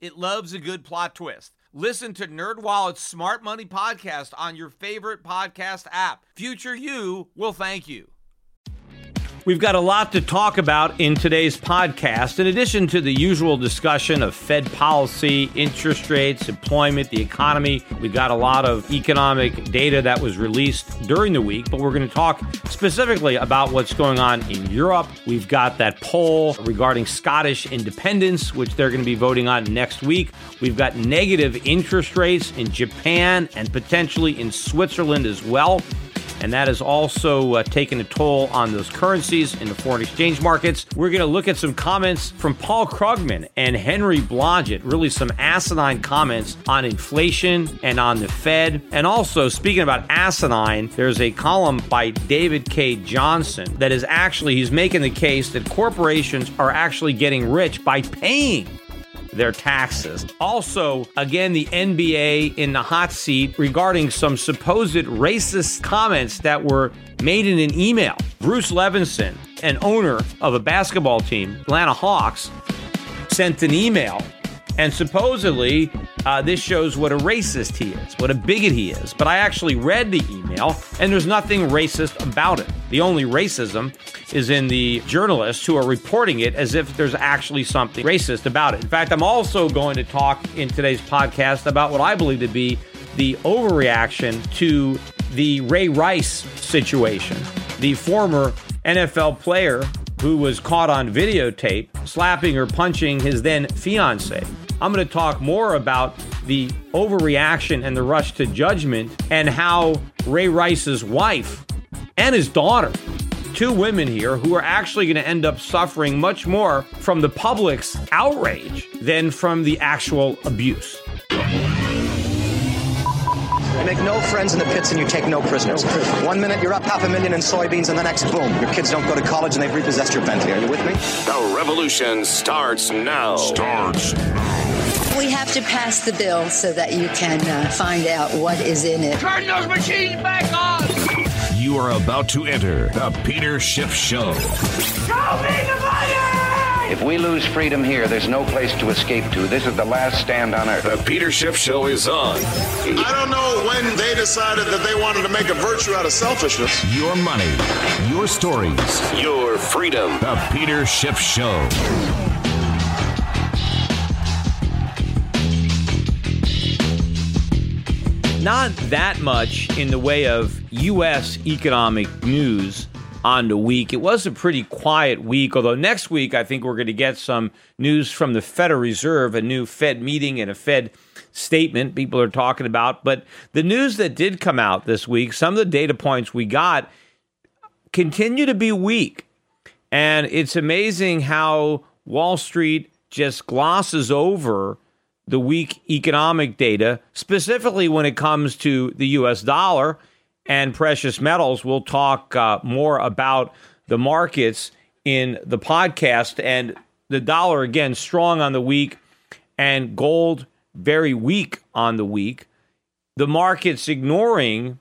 It loves a good plot twist. Listen to NerdWallet's Smart Money podcast on your favorite podcast app. Future you will thank you. We've got a lot to talk about in today's podcast. In addition to the usual discussion of Fed policy, interest rates, employment, the economy, we've got a lot of economic data that was released during the week, but we're going to talk specifically about what's going on in Europe. We've got that poll regarding Scottish independence, which they're going to be voting on next week. We've got negative interest rates in Japan and potentially in Switzerland as well and that has also uh, taken a toll on those currencies in the foreign exchange markets. We're going to look at some comments from Paul Krugman and Henry Blodgett, really some asinine comments on inflation and on the Fed. And also, speaking about asinine, there's a column by David K. Johnson that is actually, he's making the case that corporations are actually getting rich by paying their taxes. Also, again, the NBA in the hot seat regarding some supposed racist comments that were made in an email. Bruce Levenson, an owner of a basketball team, Atlanta Hawks, sent an email and supposedly, uh, this shows what a racist he is, what a bigot he is. But I actually read the email, and there's nothing racist about it. The only racism is in the journalists who are reporting it as if there's actually something racist about it. In fact, I'm also going to talk in today's podcast about what I believe to be the overreaction to the Ray Rice situation, the former NFL player who was caught on videotape slapping or punching his then fiance. I'm going to talk more about the overreaction and the rush to judgment and how Ray Rice's wife and his daughter, two women here who are actually going to end up suffering much more from the public's outrage than from the actual abuse. You make no friends in the pits and you take no prisoners. One minute you're up half a million in soybeans, and the next, boom, your kids don't go to college and they've repossessed your Bentley. Are you with me? The revolution starts now. Starts now. We have to pass the bill so that you can uh, find out what is in it. Turn those machines back on! You are about to enter the Peter Schiff Show. Show me the money! If we lose freedom here, there's no place to escape to. This is the last stand on earth. The Peter Schiff Show is on. I don't know when they decided that they wanted to make a virtue out of selfishness. Your money, your stories, your freedom. The Peter Schiff Show. Not that much in the way of U.S. economic news on the week. It was a pretty quiet week, although next week I think we're going to get some news from the Federal Reserve, a new Fed meeting and a Fed statement people are talking about. But the news that did come out this week, some of the data points we got continue to be weak. And it's amazing how Wall Street just glosses over the weak economic data, specifically when it comes to the US dollar and precious metals. We'll talk uh, more about the markets in the podcast and the dollar again strong on the week and gold very weak on the week. The markets ignoring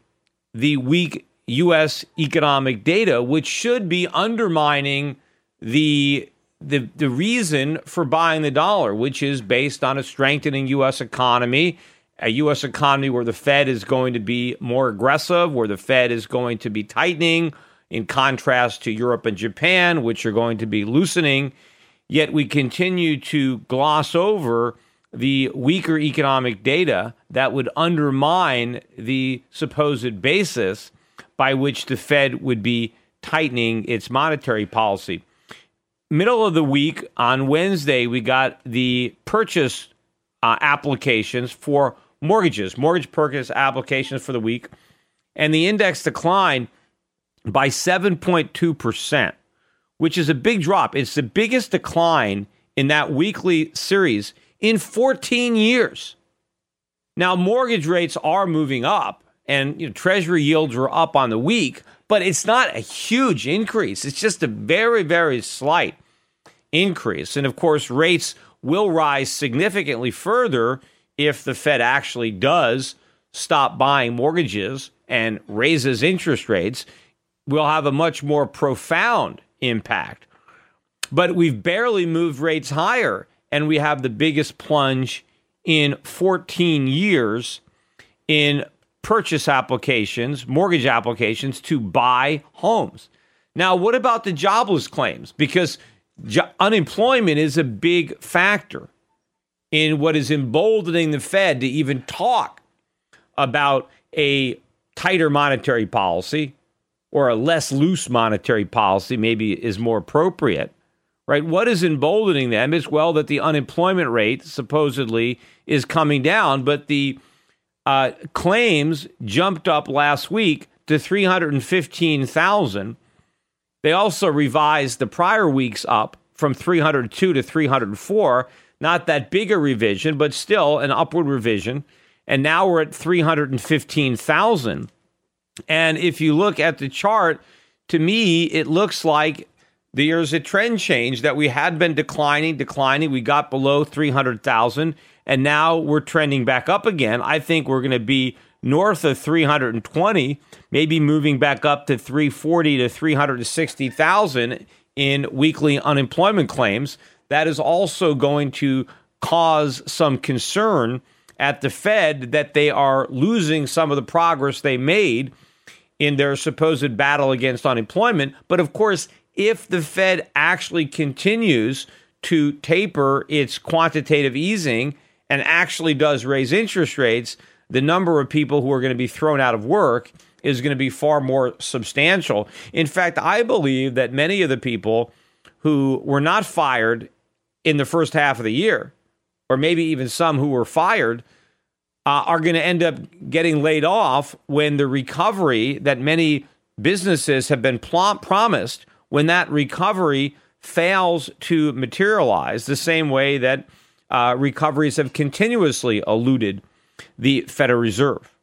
the weak US economic data which should be undermining the the the reason for buying the dollar which is based on a strengthening US economy a U.S. economy where the Fed is going to be more aggressive, where the Fed is going to be tightening, in contrast to Europe and Japan, which are going to be loosening. Yet we continue to gloss over the weaker economic data that would undermine the supposed basis by which the Fed would be tightening its monetary policy. Middle of the week on Wednesday, we got the purchase uh, applications for mortgages, mortgage purchase applications for the week, and the index declined by 7.2%, which is a big drop. It's the biggest decline in that weekly series in 14 years. Now, mortgage rates are moving up, and you know, Treasury yields were up on the week, but it's not a huge increase. It's just a very, very slight increase. And of course, rates will rise significantly further if the Fed actually does stop buying mortgages and raises interest rates. Will have a much more profound impact. But we've barely moved rates higher, and we have the biggest plunge in 14 years in purchase applications, mortgage applications to buy homes. Now, what about the jobless claims? Because jo- unemployment is a big factor in what is emboldening the Fed to even talk about a tighter monetary policy or a less loose monetary policy, maybe is more appropriate. Right? What is emboldening them is well that the unemployment rate supposedly is coming down, but the uh, claims jumped up last week to 315,000. They also revised the prior weeks up from 302 to 304. Not that big a revision, but still an upward revision. And now we're at 315,000. And if you look at the chart, to me, it looks like there's a trend change that we had been declining, declining. We got below 300,000, and now we're trending back up again. I think we're going to be north of 320, maybe moving back up to 340 to 360,000 in weekly unemployment claims. That is also going to cause some concern at the Fed that they are losing some of the progress they made in their supposed battle against unemployment. But of course, if the Fed actually continues to taper its quantitative easing and actually does raise interest rates, the number of people who are going to be thrown out of work is going to be far more substantial. In fact, I believe that many of the people who were not fired in the first half of the year, or maybe even some who were fired, uh, are going to end up getting laid off when the recovery that many businesses have been pl- promised, when that recovery fails to materialize, the same way that uh, recoveries have continuously eluded the Federal Reserve.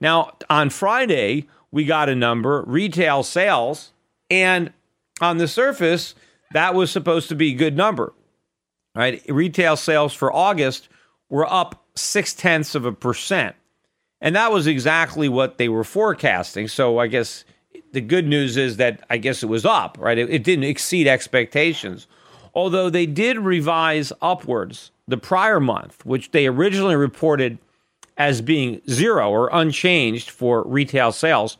Now, on Friday, we got a number, retail sales, and on the surface, that was supposed to be a good number. Right? Retail sales for August were up six tenths of a percent. And that was exactly what they were forecasting. So I guess the good news is that I guess it was up, right? It, it didn't exceed expectations. Although they did revise upwards the prior month, which they originally reported as being zero or unchanged for retail sales.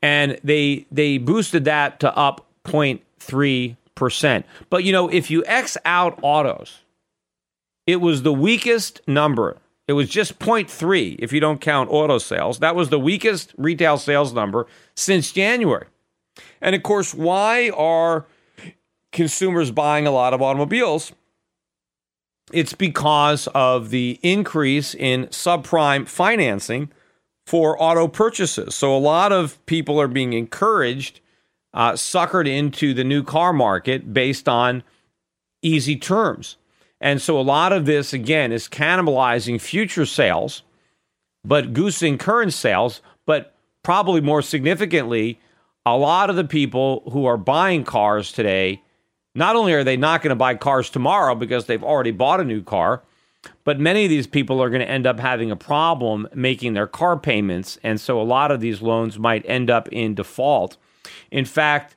And they they boosted that to up 0.3%. But you know, if you X out autos, it was the weakest number. It was just 0.3 if you don't count auto sales. That was the weakest retail sales number since January. And of course, why are consumers buying a lot of automobiles? It's because of the increase in subprime financing for auto purchases. So a lot of people are being encouraged, uh, suckered into the new car market based on easy terms. And so a lot of this, again, is cannibalizing future sales, but goosing current sales. But probably more significantly, a lot of the people who are buying cars today, not only are they not going to buy cars tomorrow because they've already bought a new car, but many of these people are going to end up having a problem making their car payments. And so a lot of these loans might end up in default. In fact,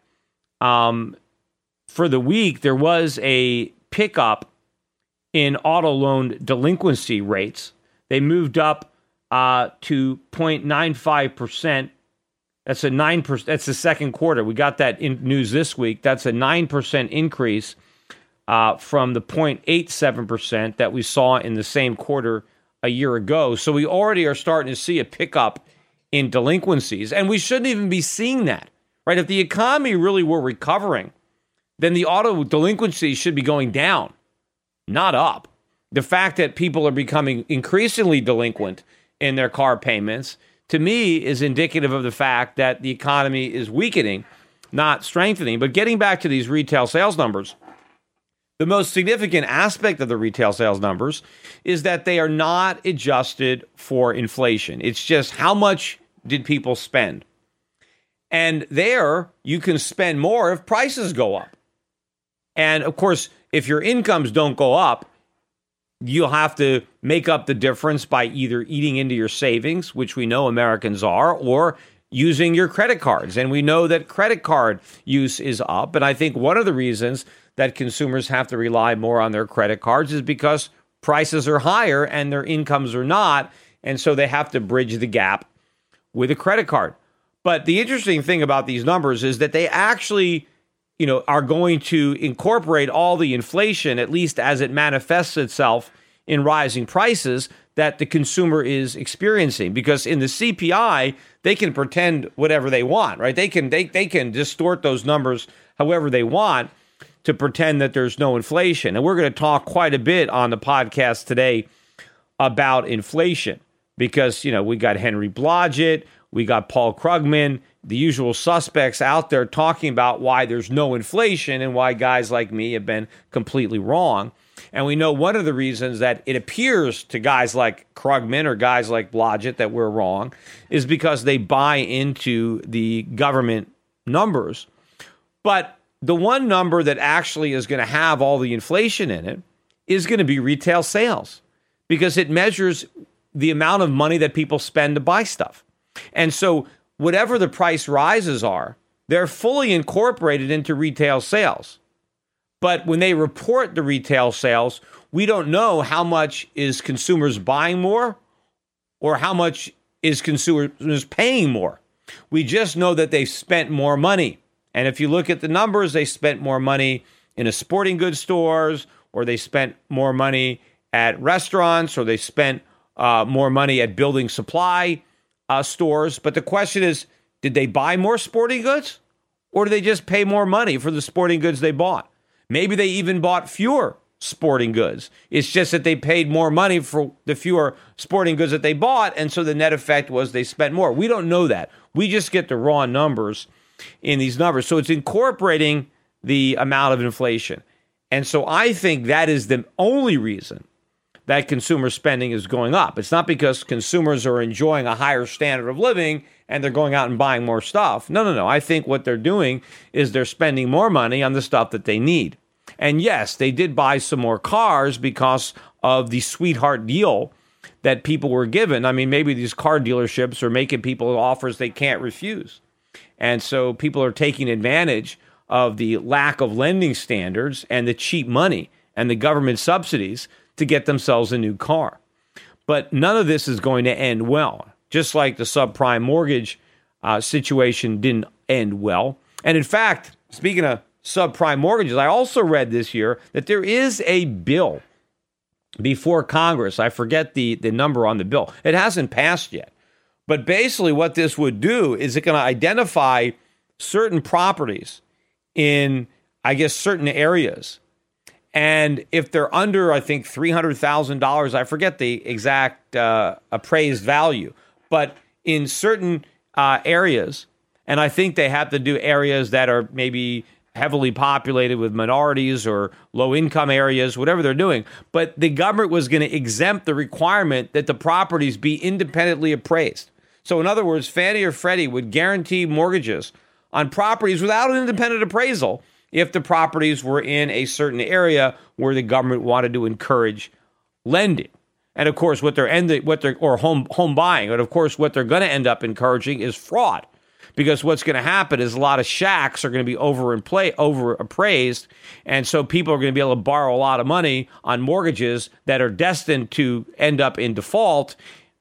um, for the week, there was a pickup in auto loan delinquency rates. They moved up uh, to 0.95%. That's a 9%. That's the second quarter. We got that in news this week. That's a 9% increase uh, from the 0.87% that we saw in the same quarter a year ago. So we already are starting to see a pickup in delinquencies. And we shouldn't even be seeing that, right? If the economy really were recovering, then the auto delinquency should be going down not up. The fact that people are becoming increasingly delinquent in their car payments, to me, is indicative of the fact that the economy is weakening, not strengthening. But getting back to these retail sales numbers, The most significant aspect of the retail sales numbers is that they are not adjusted for inflation. It's just how much did people spend? And there you can spend more if prices go up. And of course, if your incomes don't go up, you'll have to make up the difference by either eating into your savings, which we know Americans are, or using your credit cards. And we know that credit card use is up. And I think one of the reasons that consumers have to rely more on their credit cards is because prices are higher and their incomes are not. And so they have to bridge the gap with a credit card. But the interesting thing about these numbers is that they actually, you know, are going to incorporate all the inflation, at least as it manifests itself in rising prices that the consumer is experiencing. Because in the CPI, they can pretend whatever they want, right? They can they they can distort those numbers however they want to pretend that there's no inflation. And we're going to talk quite a bit on the podcast today about inflation because, you know, we got Henry Blodgett, we got Paul Krugman, the usual suspects out there talking about why there's no inflation and why guys like me have been completely wrong. And we know one of the reasons that it appears to guys like Krugman or guys like Blodgett that we're wrong is because they buy into the government numbers. But the one number that actually is going to have all the inflation in it is going to be retail sales because it measures the amount of money that people spend to buy stuff. And so, whatever the price rises are, they're fully incorporated into retail sales. But when they report the retail sales, we don't know how much is consumers buying more or how much is consumers paying more. We just know that they've spent more money. And if you look at the numbers, they spent more money in a sporting goods stores, or they spent more money at restaurants, or they spent uh, more money at building supply uh, stores. But the question is, did they buy more sporting goods, or did they just pay more money for the sporting goods they bought? Maybe they even bought fewer sporting goods. It's just that they paid more money for the fewer sporting goods that they bought, and so the net effect was they spent more. We don't know that. We just get the raw numbers in these numbers. So it's incorporating the amount of inflation. And so I think that is the only reason that consumer spending is going up. It's not because consumers are enjoying a higher standard of living and they're going out and buying more stuff. No, no, no. I think what they're doing is they're spending more money on the stuff that they need. And yes, they did buy some more cars because of the sweetheart deal that people were given. I mean, maybe these car dealerships are making people offers they can't refuse. And so people are taking advantage of the lack of lending standards and the cheap money and the government subsidies to get themselves a new car. But none of this is going to end well, just like the subprime mortgage uh, situation didn't end well. And in fact, speaking of subprime mortgages, I also read this year that there is a bill before Congress. I forget the, the number on the bill, it hasn't passed yet. But basically, what this would do is it going to identify certain properties in, I guess, certain areas. And if they're under, I think, $300,000, I forget the exact uh, appraised value, but in certain uh, areas, and I think they have to do areas that are maybe heavily populated with minorities or low income areas, whatever they're doing. But the government was going to exempt the requirement that the properties be independently appraised. So, in other words, Fannie or Freddie would guarantee mortgages on properties without an independent appraisal if the properties were in a certain area where the government wanted to encourage lending. And of course, what they're ending, what they're or home home buying, but of course, what they're going to end up encouraging is fraud, because what's going to happen is a lot of shacks are going to be over and play over appraised, and so people are going to be able to borrow a lot of money on mortgages that are destined to end up in default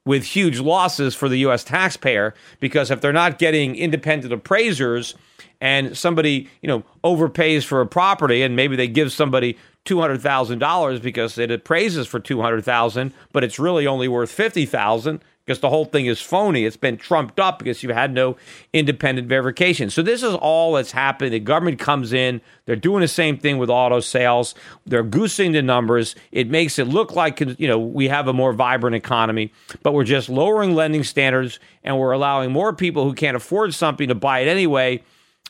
with huge losses for the U.S. taxpayer because if they're not getting independent appraisers and somebody you know overpays for a property and maybe they give somebody two hundred thousand dollars because it appraises for two hundred thousand, but it's really only worth fifty thousand because the whole thing is phony. It's been trumped up because you had no independent verification. So this is all that's happening. The government comes in. They're doing the same thing with auto sales. They're goosing the numbers. It makes it look like you know we have a more vibrant economy, but we're just lowering lending standards and we're allowing more people who can't afford something to buy it anyway,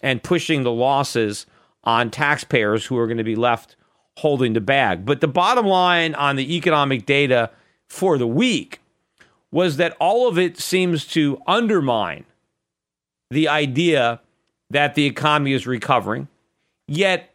and pushing the losses on taxpayers who are going to be left holding the bag. But the bottom line on the economic data for the week was that all of it seems to undermine the idea that the economy is recovering. Yet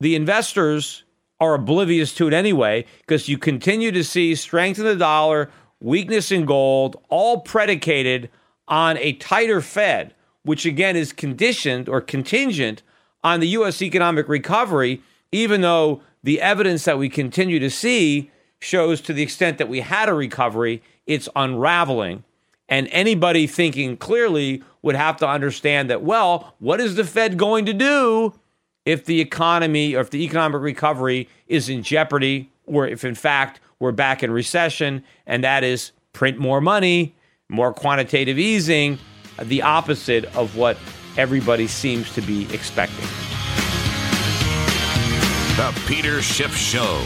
the investors are oblivious to it anyway because you continue to see strength in the dollar, weakness in gold, all predicated on a tighter Fed, which again is conditioned or contingent on the U.S. economic recovery, even though the evidence that we continue to see shows to the extent that we had a recovery, it's unraveling. And anybody thinking clearly would have to understand that, well, what is the Fed going to do if the economy or if the economic recovery is in jeopardy, or if in fact we're back in recession, and that is print more money, more quantitative easing, the opposite of what everybody seems to be expecting. The Peter Schiff Show.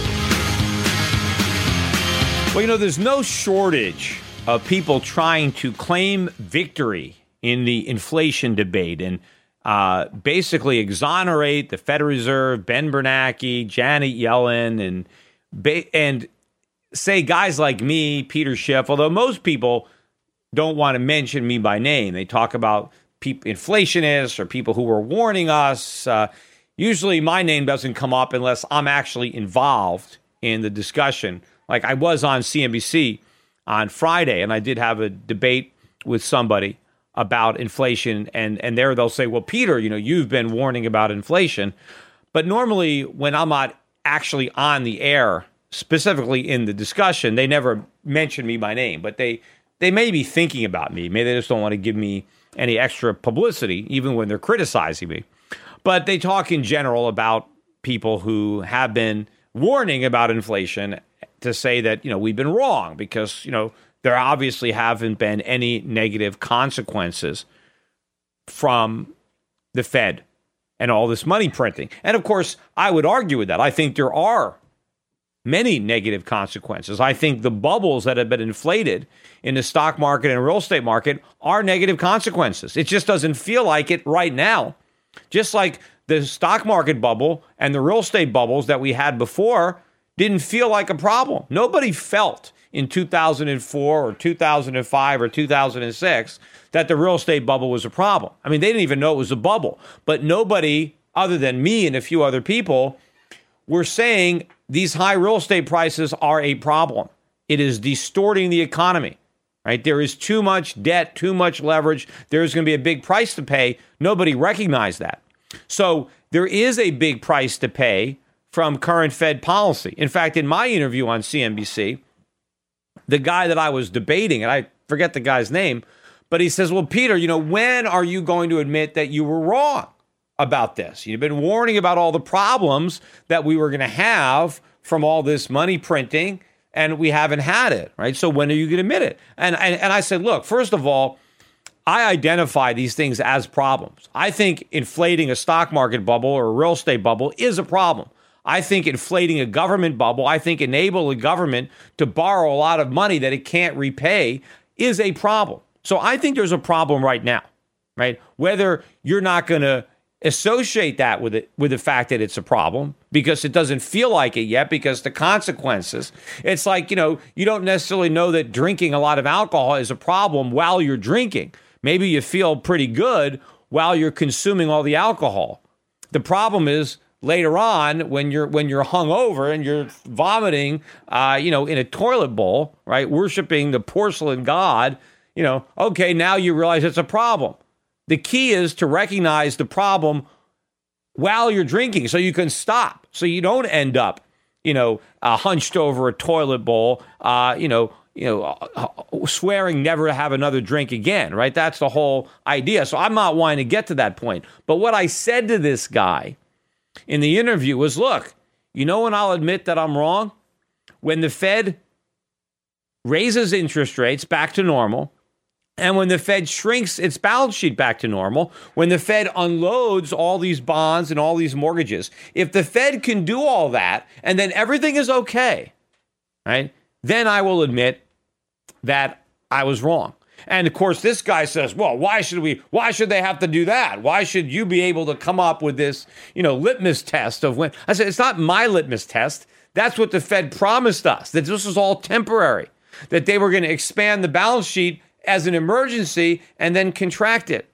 Well, you know, there's no shortage of people trying to claim victory in the inflation debate and uh, basically exonerate the Federal Reserve, Ben Bernanke, Janet Yellen, and ba- and say guys like me, Peter Schiff. Although most people don't want to mention me by name, they talk about people, inflationists or people who were warning us. Uh, usually, my name doesn't come up unless I'm actually involved in the discussion. Like I was on CNBC on Friday, and I did have a debate with somebody about inflation and and there they'll say well Peter you know you've been warning about inflation but normally when I'm not actually on the air specifically in the discussion they never mention me by name but they they may be thinking about me maybe they just don't want to give me any extra publicity even when they're criticizing me but they talk in general about people who have been warning about inflation to say that you know we've been wrong because you know there obviously haven't been any negative consequences from the Fed and all this money printing. And of course, I would argue with that. I think there are many negative consequences. I think the bubbles that have been inflated in the stock market and real estate market are negative consequences. It just doesn't feel like it right now. Just like the stock market bubble and the real estate bubbles that we had before didn't feel like a problem. Nobody felt in 2004 or 2005 or 2006 that the real estate bubble was a problem. I mean, they didn't even know it was a bubble. But nobody other than me and a few other people were saying these high real estate prices are a problem. It is distorting the economy. Right? There is too much debt, too much leverage. There's going to be a big price to pay. Nobody recognized that. So there is a big price to pay from current Fed policy. In fact, in my interview on CNBC, the guy that I was debating, and I forget the guy's name, but he says, Well, Peter, you know, when are you going to admit that you were wrong about this? You've been warning about all the problems that we were going to have from all this money printing, and we haven't had it, right? So when are you going to admit it? And, and, and I said, Look, first of all, I identify these things as problems. I think inflating a stock market bubble or a real estate bubble is a problem. I think inflating a government bubble, I think enabling government to borrow a lot of money that it can't repay is a problem. So I think there's a problem right now, right? Whether you're not going to associate that with it with the fact that it's a problem because it doesn't feel like it yet because the consequences it's like you know you don't necessarily know that drinking a lot of alcohol is a problem while you're drinking. Maybe you feel pretty good while you're consuming all the alcohol. The problem is later on when you're when you're hung over and you're vomiting uh, you know in a toilet bowl right worshiping the porcelain god you know okay now you realize it's a problem the key is to recognize the problem while you're drinking so you can stop so you don't end up you know uh, hunched over a toilet bowl uh, you know you know uh, swearing never to have another drink again right? That's the whole idea. So i'm not wanting to get to that point. But what i said to this guy in the interview was look, you know when I'll admit that I'm wrong? When the Fed raises interest rates back to normal, and when the Fed shrinks its balance sheet back to normal, when the Fed unloads all these bonds and all these mortgages, if the Fed can do all that and then everything is okay, right? Then I will admit that I was wrong. And of course, this guy says, well, why should we, why should they have to do that? Why should you be able to come up with this, you know, litmus test of when? I said, it's not my litmus test. That's what the Fed promised us, that this was all temporary, that they were going to expand the balance sheet as an emergency and then contract it,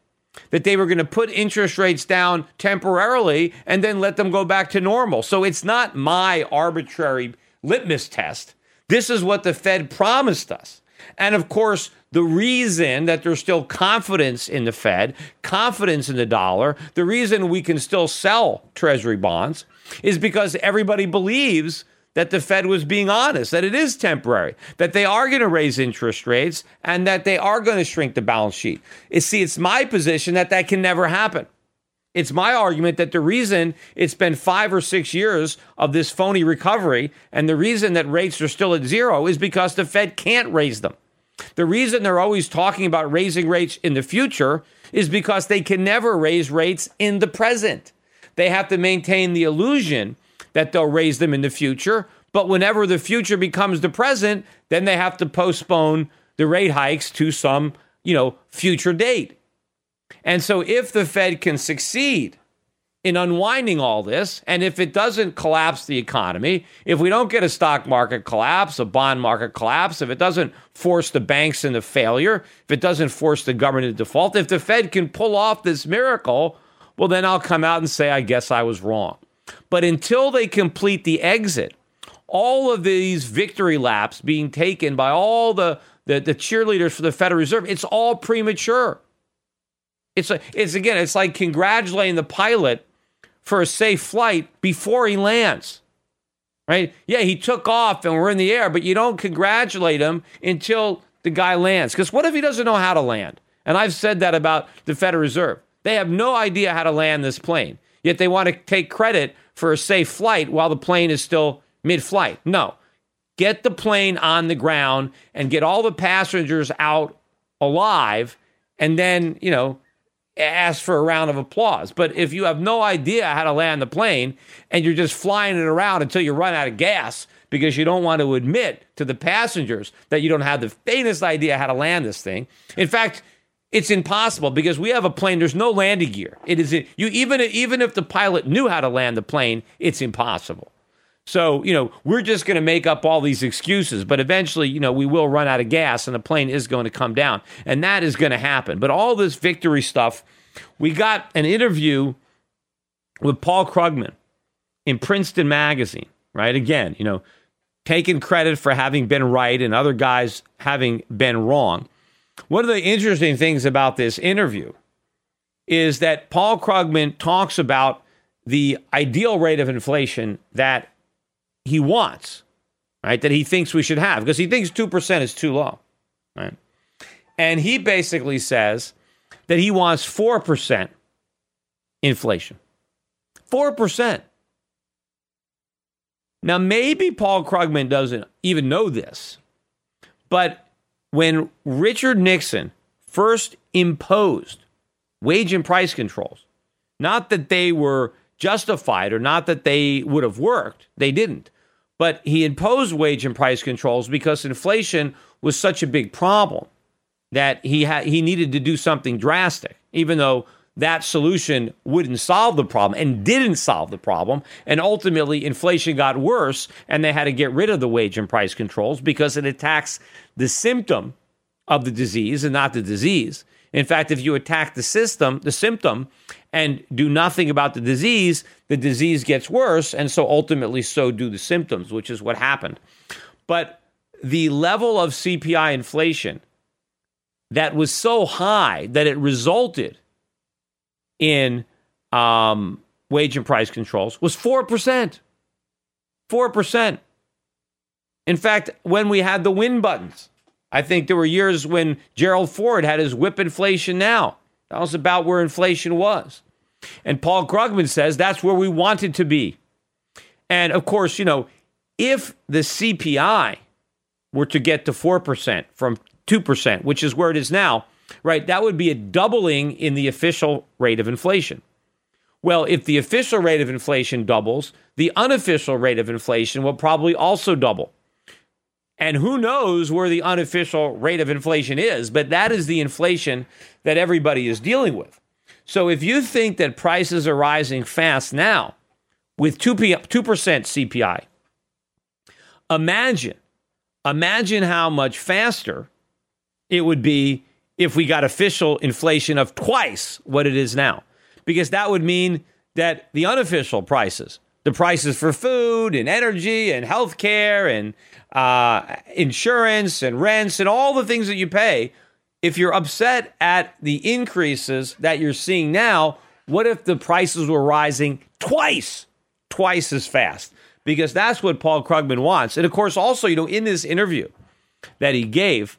that they were going to put interest rates down temporarily and then let them go back to normal. So it's not my arbitrary litmus test. This is what the Fed promised us. And of course, the reason that there's still confidence in the Fed, confidence in the dollar, the reason we can still sell treasury bonds is because everybody believes that the Fed was being honest, that it is temporary, that they are going to raise interest rates, and that they are going to shrink the balance sheet. You see, it's my position that that can never happen. It's my argument that the reason it's been five or six years of this phony recovery and the reason that rates are still at zero is because the Fed can't raise them. The reason they're always talking about raising rates in the future is because they can never raise rates in the present. They have to maintain the illusion that they'll raise them in the future, but whenever the future becomes the present, then they have to postpone the rate hikes to some, you know, future date. And so if the Fed can succeed in unwinding all this. And if it doesn't collapse the economy, if we don't get a stock market collapse, a bond market collapse, if it doesn't force the banks into failure, if it doesn't force the government to default, if the Fed can pull off this miracle, well, then I'll come out and say, I guess I was wrong. But until they complete the exit, all of these victory laps being taken by all the, the, the cheerleaders for the Federal Reserve, it's all premature. It's, a, it's again, it's like congratulating the pilot for a safe flight before he lands. Right? Yeah, he took off and we're in the air, but you don't congratulate him until the guy lands. Because what if he doesn't know how to land? And I've said that about the Federal Reserve. They have no idea how to land this plane, yet they want to take credit for a safe flight while the plane is still mid flight. No. Get the plane on the ground and get all the passengers out alive, and then, you know, ask for a round of applause. But if you have no idea how to land the plane and you're just flying it around until you run out of gas because you don't want to admit to the passengers that you don't have the faintest idea how to land this thing. In fact, it's impossible because we have a plane. There's no landing gear. It is you even even if the pilot knew how to land the plane, it's impossible. So you know we're just going to make up all these excuses, but eventually you know we will run out of gas and the plane is going to come down, and that is going to happen. But all this victory stuff, we got an interview with Paul Krugman in Princeton Magazine. Right again, you know, taking credit for having been right and other guys having been wrong. One of the interesting things about this interview is that Paul Krugman talks about the ideal rate of inflation that he wants, right? That he thinks we should have because he thinks 2% is too low, right? And he basically says that he wants 4% inflation. 4%. Now, maybe Paul Krugman doesn't even know this, but when Richard Nixon first imposed wage and price controls, not that they were justified or not that they would have worked, they didn't. But he imposed wage and price controls because inflation was such a big problem that he had he needed to do something drastic, even though that solution wouldn't solve the problem and didn't solve the problem. And ultimately, inflation got worse, and they had to get rid of the wage and price controls because it attacks the symptom of the disease and not the disease. In fact, if you attack the system, the symptom, and do nothing about the disease, the disease gets worse. And so ultimately, so do the symptoms, which is what happened. But the level of CPI inflation that was so high that it resulted in um, wage and price controls was 4%. 4%. In fact, when we had the win buttons, I think there were years when Gerald Ford had his whip inflation now. That was about where inflation was. And Paul Krugman says that's where we wanted to be. And of course, you know, if the CPI were to get to 4% from 2%, which is where it is now, right, that would be a doubling in the official rate of inflation. Well, if the official rate of inflation doubles, the unofficial rate of inflation will probably also double. And who knows where the unofficial rate of inflation is, but that is the inflation that everybody is dealing with. So if you think that prices are rising fast now with 2 2% CPI, imagine imagine how much faster it would be if we got official inflation of twice what it is now. Because that would mean that the unofficial prices, the prices for food and energy and healthcare and uh, insurance and rents and all the things that you pay, if you're upset at the increases that you're seeing now, what if the prices were rising twice, twice as fast? Because that's what Paul Krugman wants. And of course, also, you know, in this interview that he gave,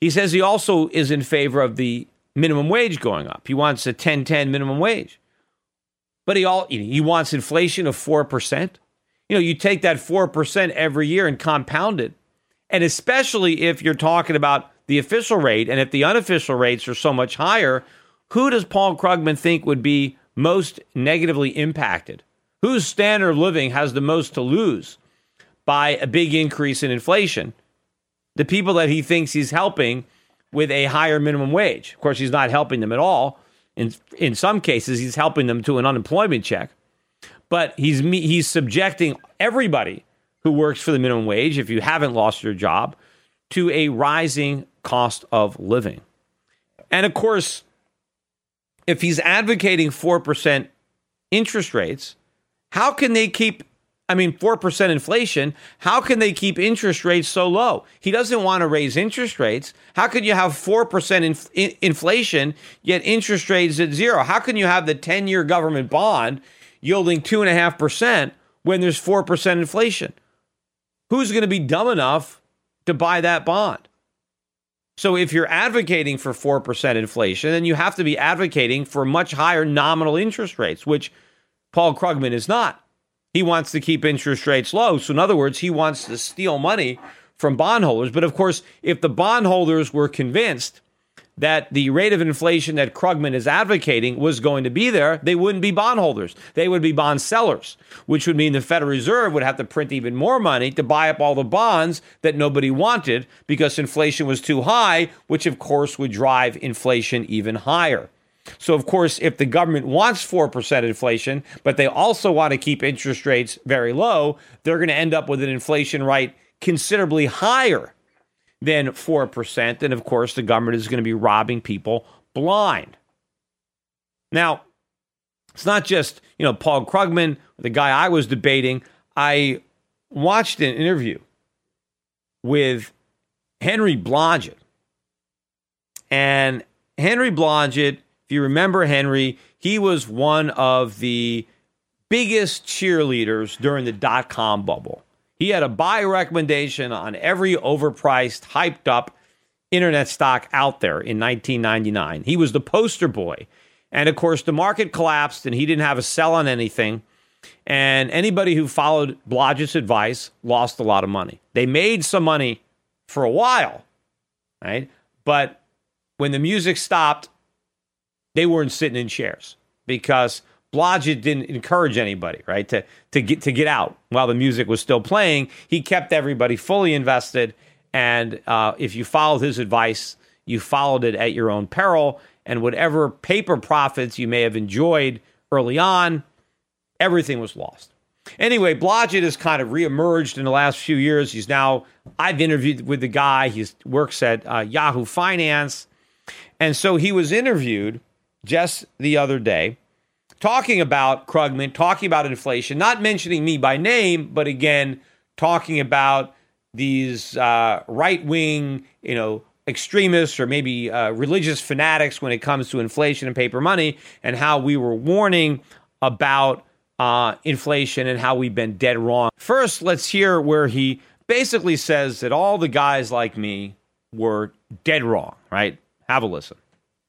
he says he also is in favor of the minimum wage going up. He wants a 10-10 minimum wage. But he all he wants inflation of 4%. You know, you take that 4% every year and compound it. And especially if you're talking about the official rate and if the unofficial rates are so much higher, who does Paul Krugman think would be most negatively impacted? Whose standard of living has the most to lose by a big increase in inflation? The people that he thinks he's helping with a higher minimum wage. Of course, he's not helping them at all. In in some cases, he's helping them to an unemployment check, but he's he's subjecting everybody who works for the minimum wage, if you haven't lost your job, to a rising cost of living. And of course, if he's advocating 4% interest rates, how can they keep I mean, 4% inflation. How can they keep interest rates so low? He doesn't want to raise interest rates. How could you have 4% inf- in- inflation, yet interest rates at zero? How can you have the 10 year government bond yielding 2.5% when there's 4% inflation? Who's going to be dumb enough to buy that bond? So if you're advocating for 4% inflation, then you have to be advocating for much higher nominal interest rates, which Paul Krugman is not. He wants to keep interest rates low. So, in other words, he wants to steal money from bondholders. But of course, if the bondholders were convinced that the rate of inflation that Krugman is advocating was going to be there, they wouldn't be bondholders. They would be bond sellers, which would mean the Federal Reserve would have to print even more money to buy up all the bonds that nobody wanted because inflation was too high, which of course would drive inflation even higher. So, of course, if the government wants 4% inflation, but they also want to keep interest rates very low, they're going to end up with an inflation rate considerably higher than 4%. And of course, the government is going to be robbing people blind. Now, it's not just, you know, Paul Krugman, the guy I was debating. I watched an interview with Henry Blodgett. And Henry Blodgett if you remember Henry, he was one of the biggest cheerleaders during the dot com bubble. He had a buy recommendation on every overpriced, hyped up internet stock out there in 1999. He was the poster boy. And of course, the market collapsed and he didn't have a sell on anything. And anybody who followed Blodgett's advice lost a lot of money. They made some money for a while, right? But when the music stopped, they weren't sitting in chairs because Blodgett didn't encourage anybody, right, to to get to get out while the music was still playing. He kept everybody fully invested, and uh, if you followed his advice, you followed it at your own peril. And whatever paper profits you may have enjoyed early on, everything was lost. Anyway, Blodgett has kind of reemerged in the last few years. He's now I've interviewed with the guy. He works at uh, Yahoo Finance, and so he was interviewed just the other day talking about Krugman, talking about inflation, not mentioning me by name, but again, talking about these uh, right wing, you know, extremists or maybe uh, religious fanatics when it comes to inflation and paper money, and how we were warning about uh, inflation and how we've been dead wrong. First, let's hear where he basically says that all the guys like me were dead wrong, right? Have a listen.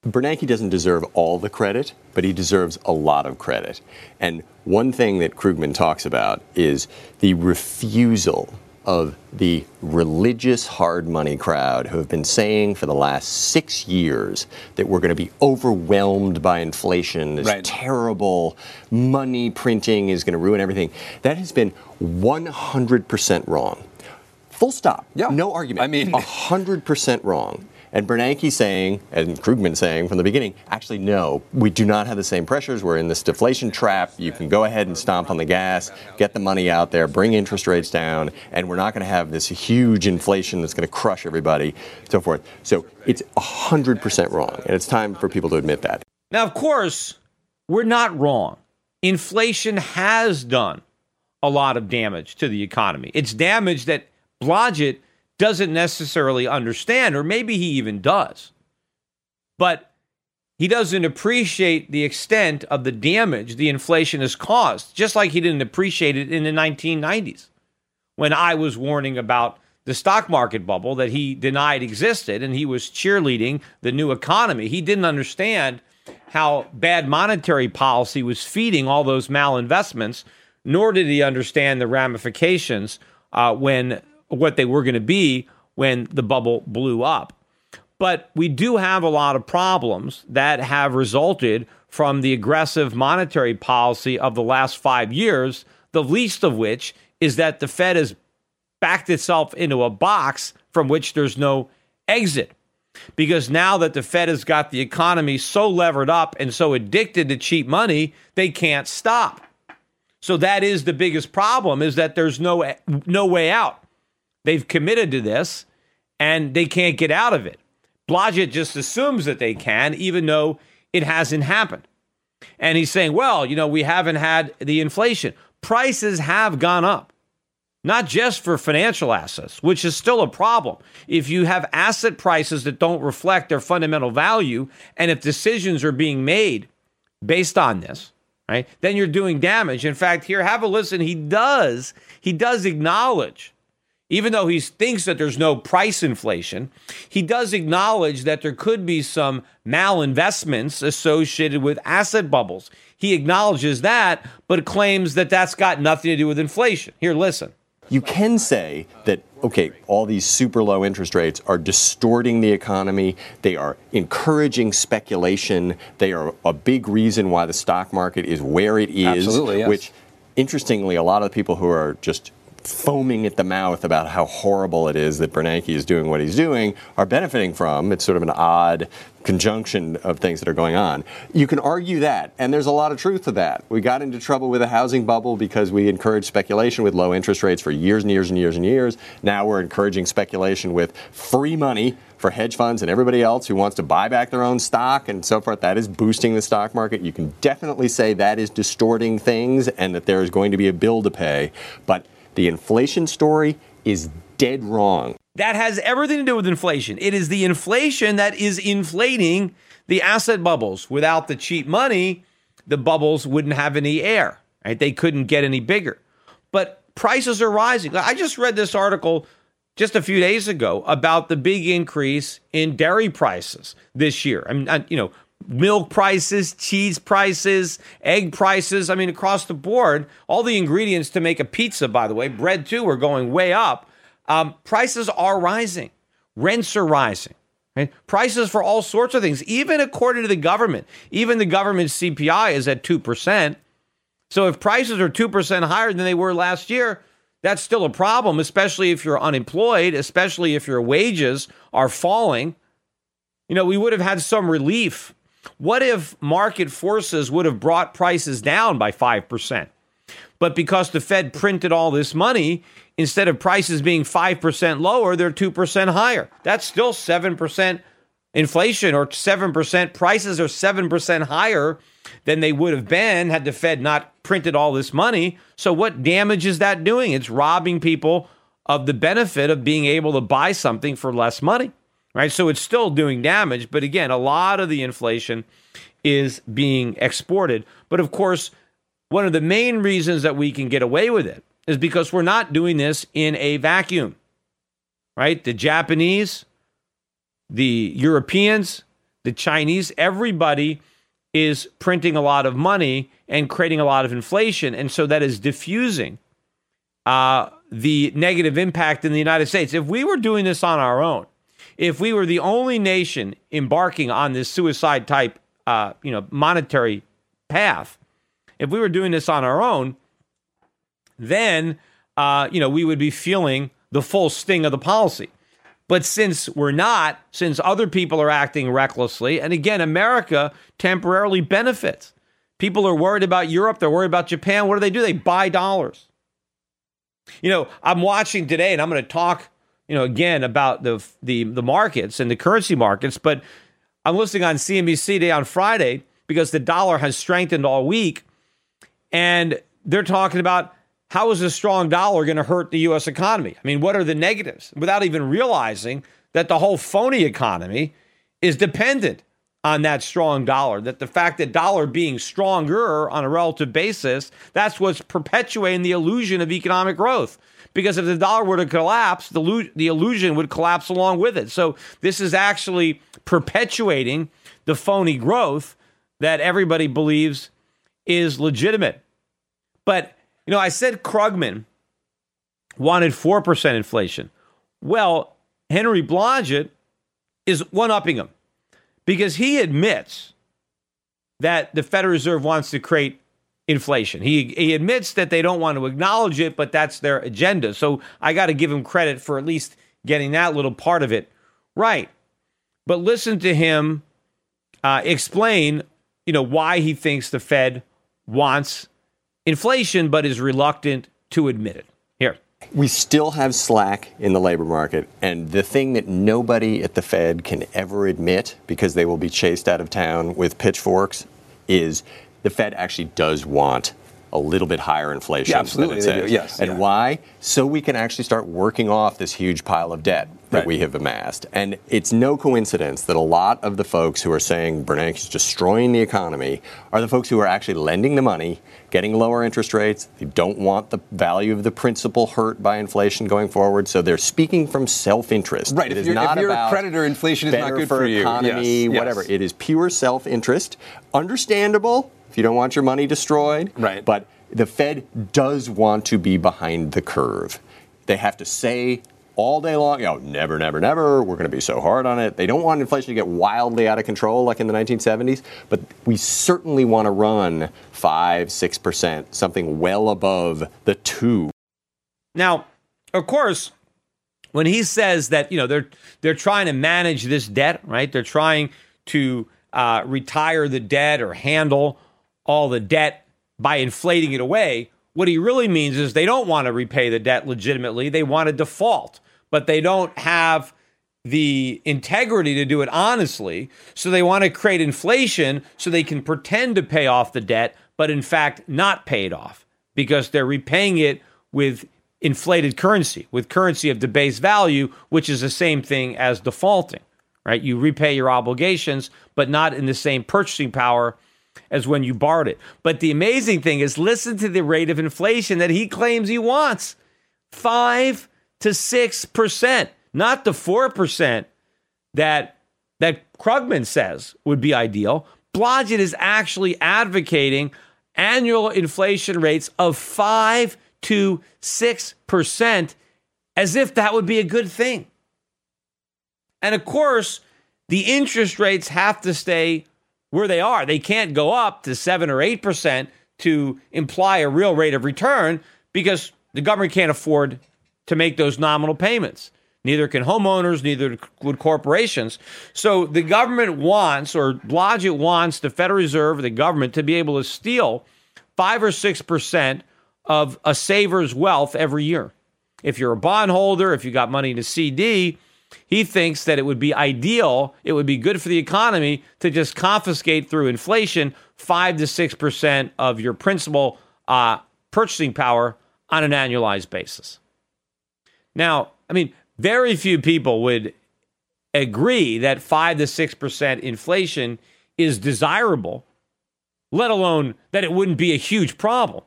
Bernanke doesn't deserve all the credit, but he deserves a lot of credit. And one thing that Krugman talks about is the refusal of the religious hard money crowd who have been saying for the last six years that we're going to be overwhelmed by inflation, this right. terrible money printing is going to ruin everything. That has been 100% wrong. Full stop. Yeah. No argument. I mean- 100% wrong. And Bernanke saying, and Krugman saying from the beginning, actually, no, we do not have the same pressures. We're in this deflation trap. You can go ahead and stomp on the gas, get the money out there, bring interest rates down, and we're not going to have this huge inflation that's going to crush everybody, so forth. So it's 100% wrong. And it's time for people to admit that. Now, of course, we're not wrong. Inflation has done a lot of damage to the economy. It's damage that Blodgett doesn't necessarily understand, or maybe he even does. But he doesn't appreciate the extent of the damage the inflation has caused, just like he didn't appreciate it in the 1990s when I was warning about the stock market bubble that he denied existed and he was cheerleading the new economy. He didn't understand how bad monetary policy was feeding all those malinvestments, nor did he understand the ramifications uh, when what they were going to be when the bubble blew up. But we do have a lot of problems that have resulted from the aggressive monetary policy of the last five years, the least of which is that the Fed has backed itself into a box from which there's no exit. Because now that the Fed has got the economy so levered up and so addicted to cheap money, they can't stop. So that is the biggest problem is that there's no no way out. They've committed to this and they can't get out of it. Blodgett just assumes that they can, even though it hasn't happened. And he's saying, well, you know, we haven't had the inflation. Prices have gone up, not just for financial assets, which is still a problem. If you have asset prices that don't reflect their fundamental value, and if decisions are being made based on this, right, then you're doing damage. In fact, here, have a listen. He does, he does acknowledge even though he thinks that there's no price inflation, he does acknowledge that there could be some malinvestments associated with asset bubbles. He acknowledges that, but claims that that's got nothing to do with inflation. Here, listen. You can say that, okay, all these super low interest rates are distorting the economy. They are encouraging speculation. They are a big reason why the stock market is where it is. Absolutely, yes. Which, interestingly, a lot of the people who are just foaming at the mouth about how horrible it is that Bernanke is doing what he's doing are benefiting from. It's sort of an odd conjunction of things that are going on. You can argue that, and there's a lot of truth to that. We got into trouble with a housing bubble because we encouraged speculation with low interest rates for years and years and years and years. Now we're encouraging speculation with free money for hedge funds and everybody else who wants to buy back their own stock and so forth. That is boosting the stock market. You can definitely say that is distorting things and that there is going to be a bill to pay. But the inflation story is dead wrong. That has everything to do with inflation. It is the inflation that is inflating the asset bubbles. Without the cheap money, the bubbles wouldn't have any air. Right? They couldn't get any bigger. But prices are rising. I just read this article just a few days ago about the big increase in dairy prices this year. I mean, you know, milk prices, cheese prices, egg prices. I mean, across the board, all the ingredients to make a pizza, by the way, bread too, are going way up. Um, prices are rising, rents are rising. Right? Prices for all sorts of things, even according to the government, even the government CPI is at 2%. So if prices are 2% higher than they were last year, that's still a problem, especially if you're unemployed, especially if your wages are falling. You know, we would have had some relief what if market forces would have brought prices down by 5%? But because the Fed printed all this money, instead of prices being 5% lower, they're 2% higher. That's still 7% inflation or 7%. Prices are 7% higher than they would have been had the Fed not printed all this money. So, what damage is that doing? It's robbing people of the benefit of being able to buy something for less money right? So it's still doing damage, but again, a lot of the inflation is being exported. But of course, one of the main reasons that we can get away with it is because we're not doing this in a vacuum, right? The Japanese, the Europeans, the Chinese, everybody is printing a lot of money and creating a lot of inflation. And so that is diffusing uh, the negative impact in the United States. If we were doing this on our own, if we were the only nation embarking on this suicide type, uh, you know, monetary path, if we were doing this on our own, then uh, you know we would be feeling the full sting of the policy. But since we're not, since other people are acting recklessly, and again, America temporarily benefits. People are worried about Europe, they're worried about Japan. What do they do? They buy dollars. You know, I'm watching today and I'm going to talk, you know, again about the the the markets and the currency markets, but I'm listening on CNBC today on Friday because the dollar has strengthened all week and they're talking about how is a strong dollar going to hurt the US economy? I mean, what are the negatives? Without even realizing that the whole phony economy is dependent on that strong dollar. That the fact that dollar being stronger on a relative basis, that's what's perpetuating the illusion of economic growth. Because if the dollar were to collapse, the, the illusion would collapse along with it. So this is actually perpetuating the phony growth that everybody believes is legitimate. But, you know, I said Krugman wanted 4% inflation. Well, Henry Blodgett is one upping him because he admits that the Federal Reserve wants to create inflation. He, he admits that they don't want to acknowledge it, but that's their agenda. So I got to give him credit for at least getting that little part of it right. But listen to him uh, explain, you know, why he thinks the Fed wants inflation, but is reluctant to admit it. Here. We still have slack in the labor market. And the thing that nobody at the Fed can ever admit, because they will be chased out of town with pitchforks, is the Fed actually does want a little bit higher inflation. Yeah, absolutely. Than it says. Yes. And yeah. why? So we can actually start working off this huge pile of debt that Right. we have amassed. And it's no coincidence that a lot of the folks who are saying Bernanke is destroying the economy are the folks who are actually lending the money, getting lower interest rates. They don't want the value of the principal hurt by inflation going forward. So they're speaking from self-interest. Right. It If is you're- if you're a creditor, inflation is not good for for you. economy, Yes, yes. whatever. It is pure self-interest. Understandable if you don't want your money destroyed. Right. But the Fed does want to be behind the curve. They have to say all day long, you know, never, never, never, we're going to be so hard on it. They don't want inflation to get wildly out of control like in the 1970s, but we certainly want to run 5, 6%, something well above the 2 Now, of course, when he says that you know they're they're trying to manage this debt, right? They're trying to uh, retire the debt or handle all the debt by inflating it away. What he really means is they don't want to repay the debt legitimately. They want to default, but they don't have the integrity to do it honestly. So they want to create inflation so they can pretend to pay off the debt, but in fact not pay it off because they're repaying it with inflated currency, with currency of debased value, which is the same thing as defaulting, right? You repay your obligations, but not in the same purchasing power as when you borrowed it. But the amazing thing is listen to the rate of inflation that he claims he wants. 5 to 6%, not the 4% that that Krugman says would be ideal. Blodgett is actually advocating annual inflation rates of 5 to 6% as if that would be a good thing. And of course, the interest rates have to stay where they are. They can't go up to 7 or 8% to imply a real rate of return because the government can't afford to make those nominal payments. Neither can homeowners, neither would corporations. So the government wants, or Blodgett wants, the Federal Reserve, the government, to be able to steal five or six percent of a saver's wealth every year. If you're a bondholder, if you got money in a CD, he thinks that it would be ideal, it would be good for the economy to just confiscate through inflation five to six percent of your principal uh, purchasing power on an annualized basis. Now, I mean, very few people would agree that 5 to 6% inflation is desirable, let alone that it wouldn't be a huge problem.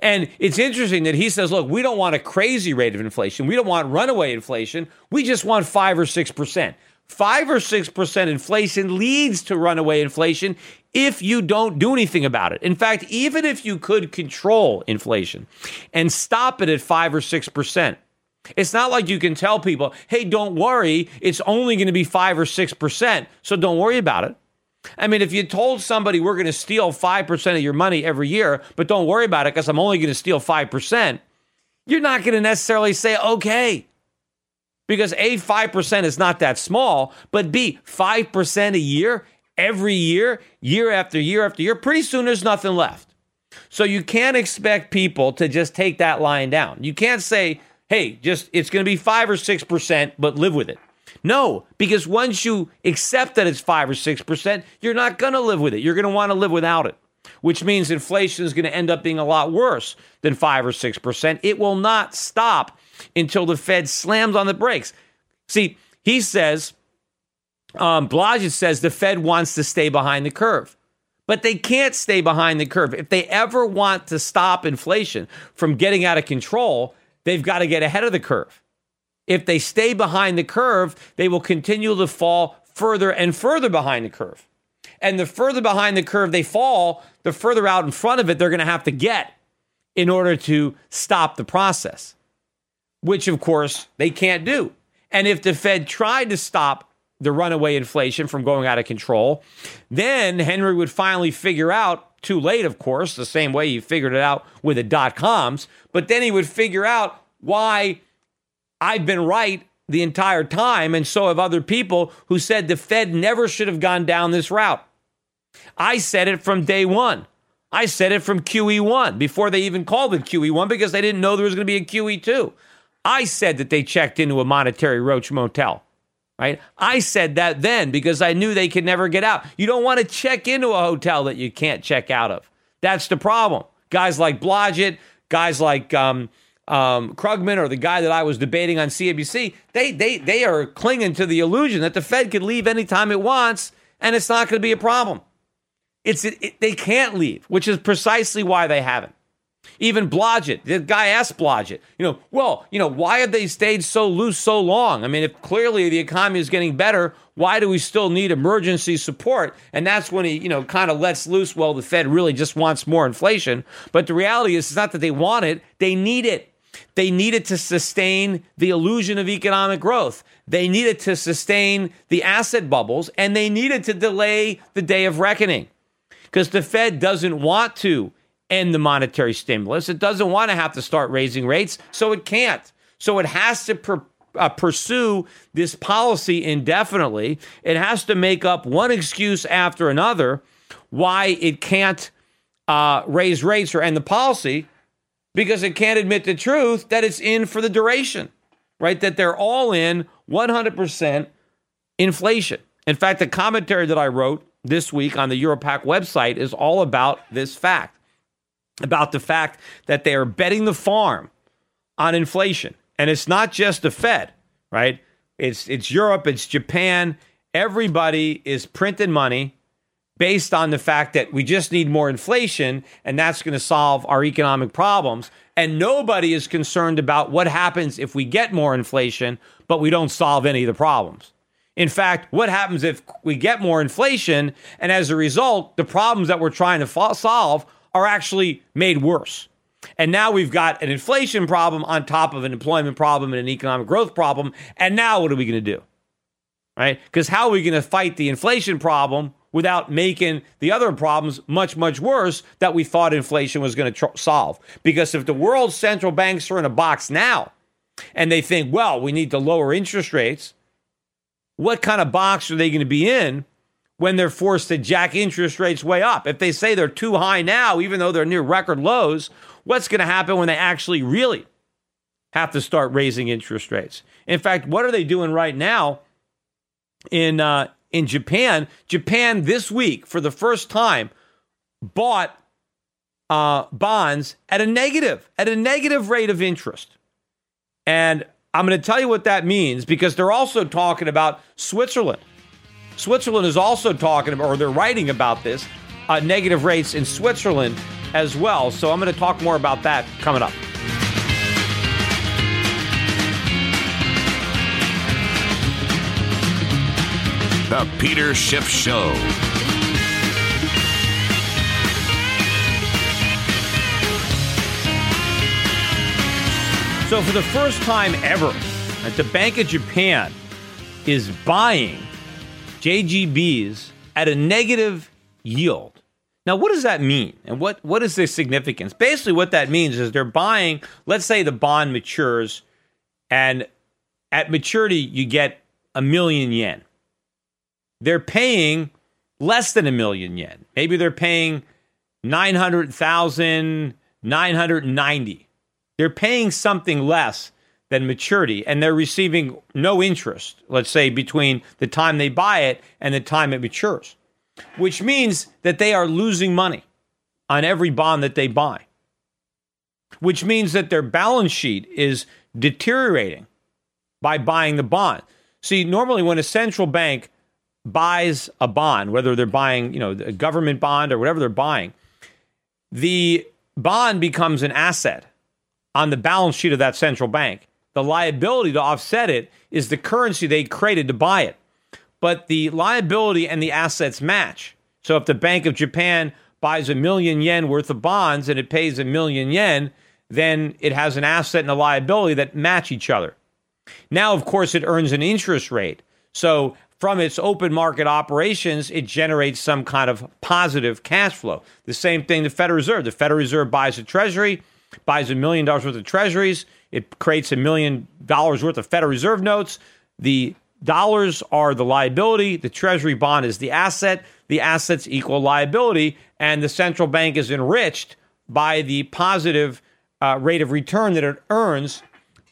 And it's interesting that he says, look, we don't want a crazy rate of inflation. We don't want runaway inflation. We just want 5 or 6%. 5 or 6% inflation leads to runaway inflation if you don't do anything about it. In fact, even if you could control inflation and stop it at 5 or 6%, it's not like you can tell people, hey, don't worry, it's only going to be 5 or 6%, so don't worry about it. I mean, if you told somebody we're going to steal 5% of your money every year, but don't worry about it because I'm only going to steal 5%, you're not going to necessarily say, okay. Because A, 5% is not that small, but B, 5% a year, every year, year after year after year, pretty soon there's nothing left. So you can't expect people to just take that line down. You can't say, hey, just it's going to be 5 or 6%, but live with it. No, because once you accept that it's 5 or 6%, you're not going to live with it. You're going to want to live without it which means inflation is going to end up being a lot worse than 5 or 6%. It will not stop until the Fed slams on the brakes. See, he says, um, Blodgett says the Fed wants to stay behind the curve. But they can't stay behind the curve. If they ever want to stop inflation from getting out of control, they've got to get ahead of the curve. If they stay behind the curve, they will continue to fall further and further behind the curve. And the further behind the curve they fall, the further out in front of it they're going to have to get in order to stop the process, which of course they can't do. And if the Fed tried to stop the runaway inflation from going out of control, then Henry would finally figure out, too late, of course, the same way he figured it out with the dot coms, but then he would figure out why I've been right the entire time, and so have other people who said the Fed never should have gone down this route. I said it from day one. I said it from QE1 before they even called it QE1 because they didn't know there was going to be a QE2. I said that they checked into a monetary roach motel, right? I said that then because I knew they could never get out. You don't want to check into a hotel that you can't check out of. That's the problem. Guys like Blodgett, guys like um, um, Krugman, or the guy that I was debating on CNBC, they, they, they are clinging to the illusion that the Fed could leave anytime it wants and it's not going to be a problem. It's it, it, they can't leave, which is precisely why they haven't. Even Blodgett, the guy asked Blodgett, you know, well, you know, why have they stayed so loose so long? I mean, if clearly the economy is getting better, why do we still need emergency support? And that's when he, you know, kind of lets loose. Well, the Fed really just wants more inflation. But the reality is, it's not that they want it; they need it. They needed to sustain the illusion of economic growth. They needed to sustain the asset bubbles, and they needed to delay the day of reckoning because the Fed doesn't want to end the monetary stimulus. It doesn't want to have to start raising rates, so it can't. So it has to per, uh, pursue this policy indefinitely. It has to make up one excuse after another why it can't uh, raise rates or end the policy because it can't admit the truth that it's in for the duration, right? That they're all in 100% inflation. In fact, the commentary that I wrote this week on the Europac website is all about this fact about the fact that they are betting the farm on inflation. And it's not just the Fed, right? It's it's Europe, it's Japan. Everybody is printing money based on the fact that we just need more inflation and that's going to solve our economic problems. And nobody is concerned about what happens if we get more inflation, but we don't solve any of the problems. In fact, what happens if we get more inflation and as a result, the problems that we're trying to fo- solve are actually made worse? And now we've got an inflation problem on top of an employment problem and an economic growth problem. And now what are we going to do? Right? Because how are we going to fight the inflation problem without making the other problems much, much worse that we thought inflation was going to tr- solve? Because if the world's central banks are in a box now and they think, well, we need to lower interest rates what kind of box are they going to be in when they're forced to jack interest rates way up? If they say they're too high now, even though they're near record lows, what's going to happen when they actually really have to start raising interest rates? In fact, what are they doing right now in uh, in Japan? Japan this week, for the first time, bought uh, bonds at a negative at a negative rate of interest, and I'm going to tell you what that means because they're also talking about Switzerland. Switzerland is also talking about, or they're writing about this, uh, negative rates in Switzerland as well. So I'm going to talk more about that coming up. The Peter Schiff Show. So, for the first time ever, the Bank of Japan is buying JGBs at a negative yield. Now, what does that mean? And what, what is the significance? Basically, what that means is they're buying, let's say the bond matures, and at maturity, you get a million yen. They're paying less than a million yen. Maybe they're paying 900,000, 990. They're paying something less than maturity and they're receiving no interest, let's say between the time they buy it and the time it matures, which means that they are losing money on every bond that they buy, which means that their balance sheet is deteriorating by buying the bond. See, normally when a central bank buys a bond, whether they're buying, you know, a government bond or whatever they're buying, the bond becomes an asset on the balance sheet of that central bank. The liability to offset it is the currency they created to buy it. But the liability and the assets match. So if the Bank of Japan buys a million yen worth of bonds and it pays a million yen, then it has an asset and a liability that match each other. Now, of course, it earns an interest rate. So from its open market operations, it generates some kind of positive cash flow. The same thing the Federal Reserve. The Federal Reserve buys a treasury, buys a million dollars worth of treasuries. It creates a million dollars worth of Federal Reserve notes. The dollars are the liability, the treasury bond is the asset, the assets equal liability, and the central bank is enriched by the positive uh, rate of return that it earns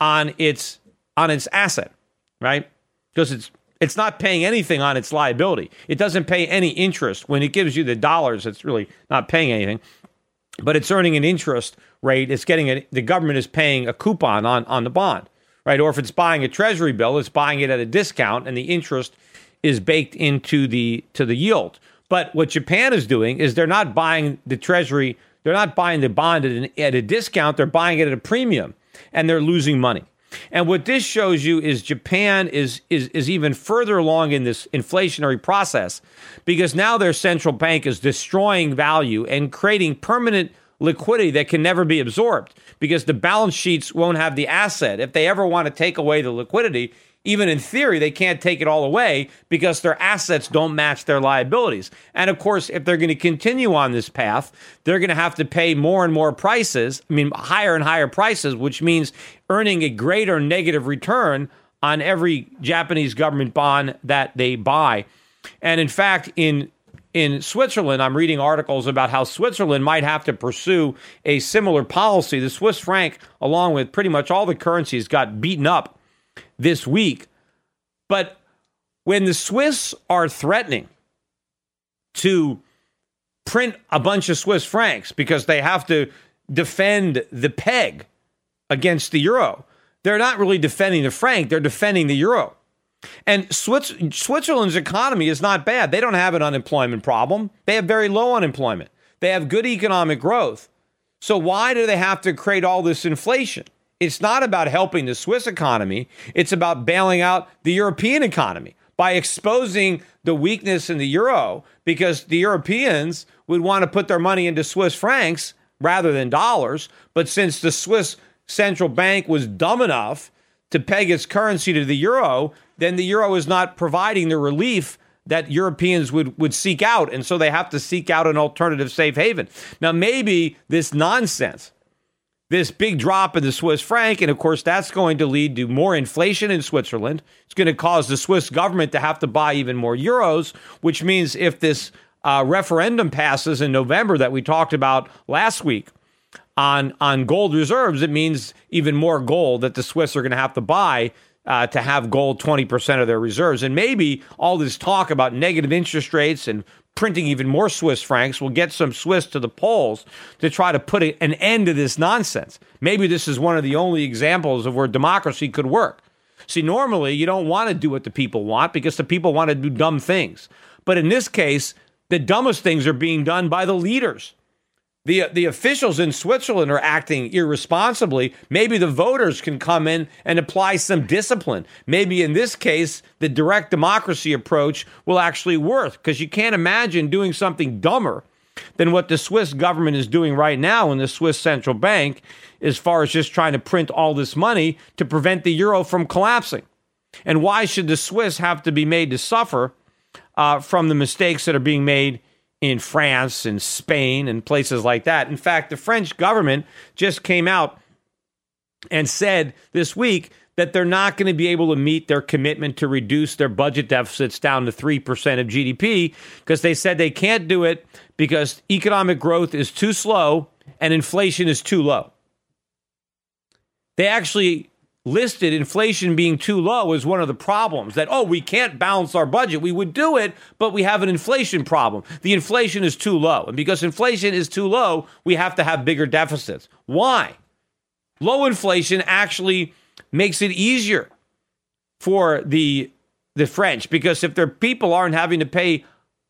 on its on its asset, right? Because it's it's not paying anything on its liability. It doesn't pay any interest. When it gives you the dollars, it's really not paying anything, but it's earning an interest rate. It's getting a, the government is paying a coupon on, on the bond, right? Or if it's buying a treasury bill, it's buying it at a discount and the interest is baked into the to the yield. But what Japan is doing is they're not buying the treasury, they're not buying the bond at, an, at a discount, they're buying it at a premium and they're losing money. And what this shows you is Japan is, is, is even further along in this inflationary process because now their central bank is destroying value and creating permanent liquidity that can never be absorbed because the balance sheets won't have the asset. If they ever want to take away the liquidity, even in theory, they can't take it all away because their assets don't match their liabilities. And of course, if they're going to continue on this path, they're going to have to pay more and more prices, I mean, higher and higher prices, which means earning a greater negative return on every Japanese government bond that they buy. And in fact, in in Switzerland, I'm reading articles about how Switzerland might have to pursue a similar policy. The Swiss franc, along with pretty much all the currencies, got beaten up this week. But when the Swiss are threatening to print a bunch of Swiss francs because they have to defend the peg against the euro, they're not really defending the franc, they're defending the euro. And Switzerland's economy is not bad. They don't have an unemployment problem. They have very low unemployment. They have good economic growth. So why do they have to create all this inflation? It's not about helping the Swiss economy, it's about bailing out the European economy by exposing the weakness in the euro because the Europeans would want to put their money into Swiss francs rather than dollars. But since the Swiss central bank was dumb enough to peg its currency to the euro, then the euro is not providing the relief that Europeans would, would seek out. And so they have to seek out an alternative safe haven. Now, maybe this nonsense this big drop in the Swiss franc. And of course, that's going to lead to more inflation in Switzerland. It's going to cause the Swiss government to have to buy even more euros, which means if this uh, referendum passes in November that we talked about last week on, on gold reserves, it means even more gold that the Swiss are going to have to buy uh, to have gold 20% of their reserves. And maybe all this talk about negative interest rates and printing even more Swiss francs will get some Swiss to the polls to try to put an end to this nonsense. Maybe this is one of the only examples of where democracy could work. See, normally you don't want to do what the people want because the people want to do dumb things. But in this case, the dumbest things are being done by the leaders. The, the officials in Switzerland are acting irresponsibly. Maybe the voters can come in and apply some discipline. Maybe in this case, the direct democracy approach will actually work because you can't imagine doing something dumber than what the Swiss government is doing right now in the Swiss central bank, as far as just trying to print all this money to prevent the euro from collapsing. And why should the Swiss have to be made to suffer uh, from the mistakes that are being made in France and Spain and places like that. In fact, the French government just came out and said this week that they're not going to be able to meet their commitment to reduce their budget deficits down to 3% of GDP because they said they can't do it because economic growth is too slow and inflation is too low. They actually listed inflation being too low as one of the problems that, oh, we can't balance our budget. We would do it, but we have an inflation problem. The inflation is too low. And because inflation is too low, we have to have bigger deficits. Why? Low inflation actually makes it easier for the the French because if their people aren't having to pay,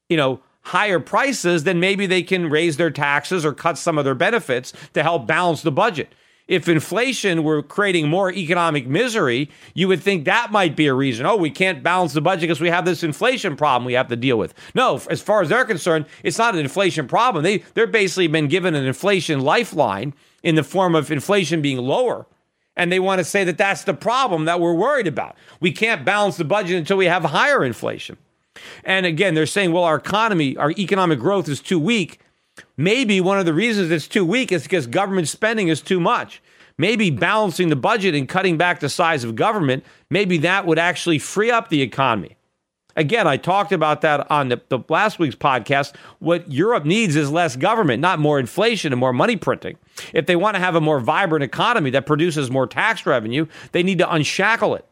you know, higher prices, then maybe they can raise their taxes or cut some of their benefits to help balance the budget. If inflation were creating more economic misery, you would think that might be a reason. Oh, we can't balance the budget because we have this inflation problem we have to deal with. No, as far as they're concerned, it's not an inflation problem. They they're basically been given an inflation lifeline in the form of inflation being lower and they want to say that that's the problem that we're worried about. We can't balance the budget until we have higher inflation. And again, they're saying, well, our economy, our economic growth is too weak. Maybe one of the reasons it's too weak is because government spending is too much. Maybe balancing the budget and cutting back the size of government, maybe that would actually free up the economy. Again, I talked about that on the, the, last week's podcast. What Europe needs is less government, not more inflation and more money printing. If they want to have a more vibrant economy that produces more tax revenue, they need to unshackle it,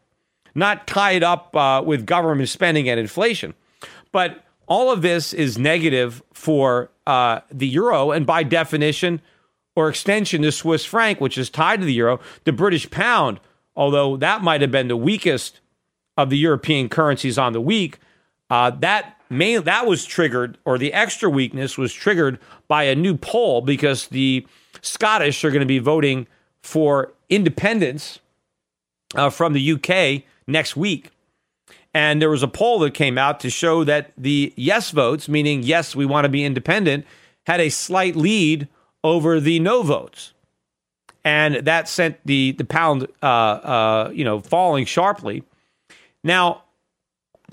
not tie it up uh, with government spending and inflation. But all of this is negative for uh, the euro, and by definition or extension, the Swiss franc, which is tied to the euro, the British pound, although that might have been the weakest of the European currencies on the week. Uh, that main that was triggered, or the extra weakness was triggered by a new poll because the Scottish are going to be voting for independence uh, from the UK next week. And there was a poll that came out to show that the yes votes, meaning yes, we want to be independent, had a slight lead over the no votes. And that sent the the pound, uh, uh, you know, falling sharply. Now,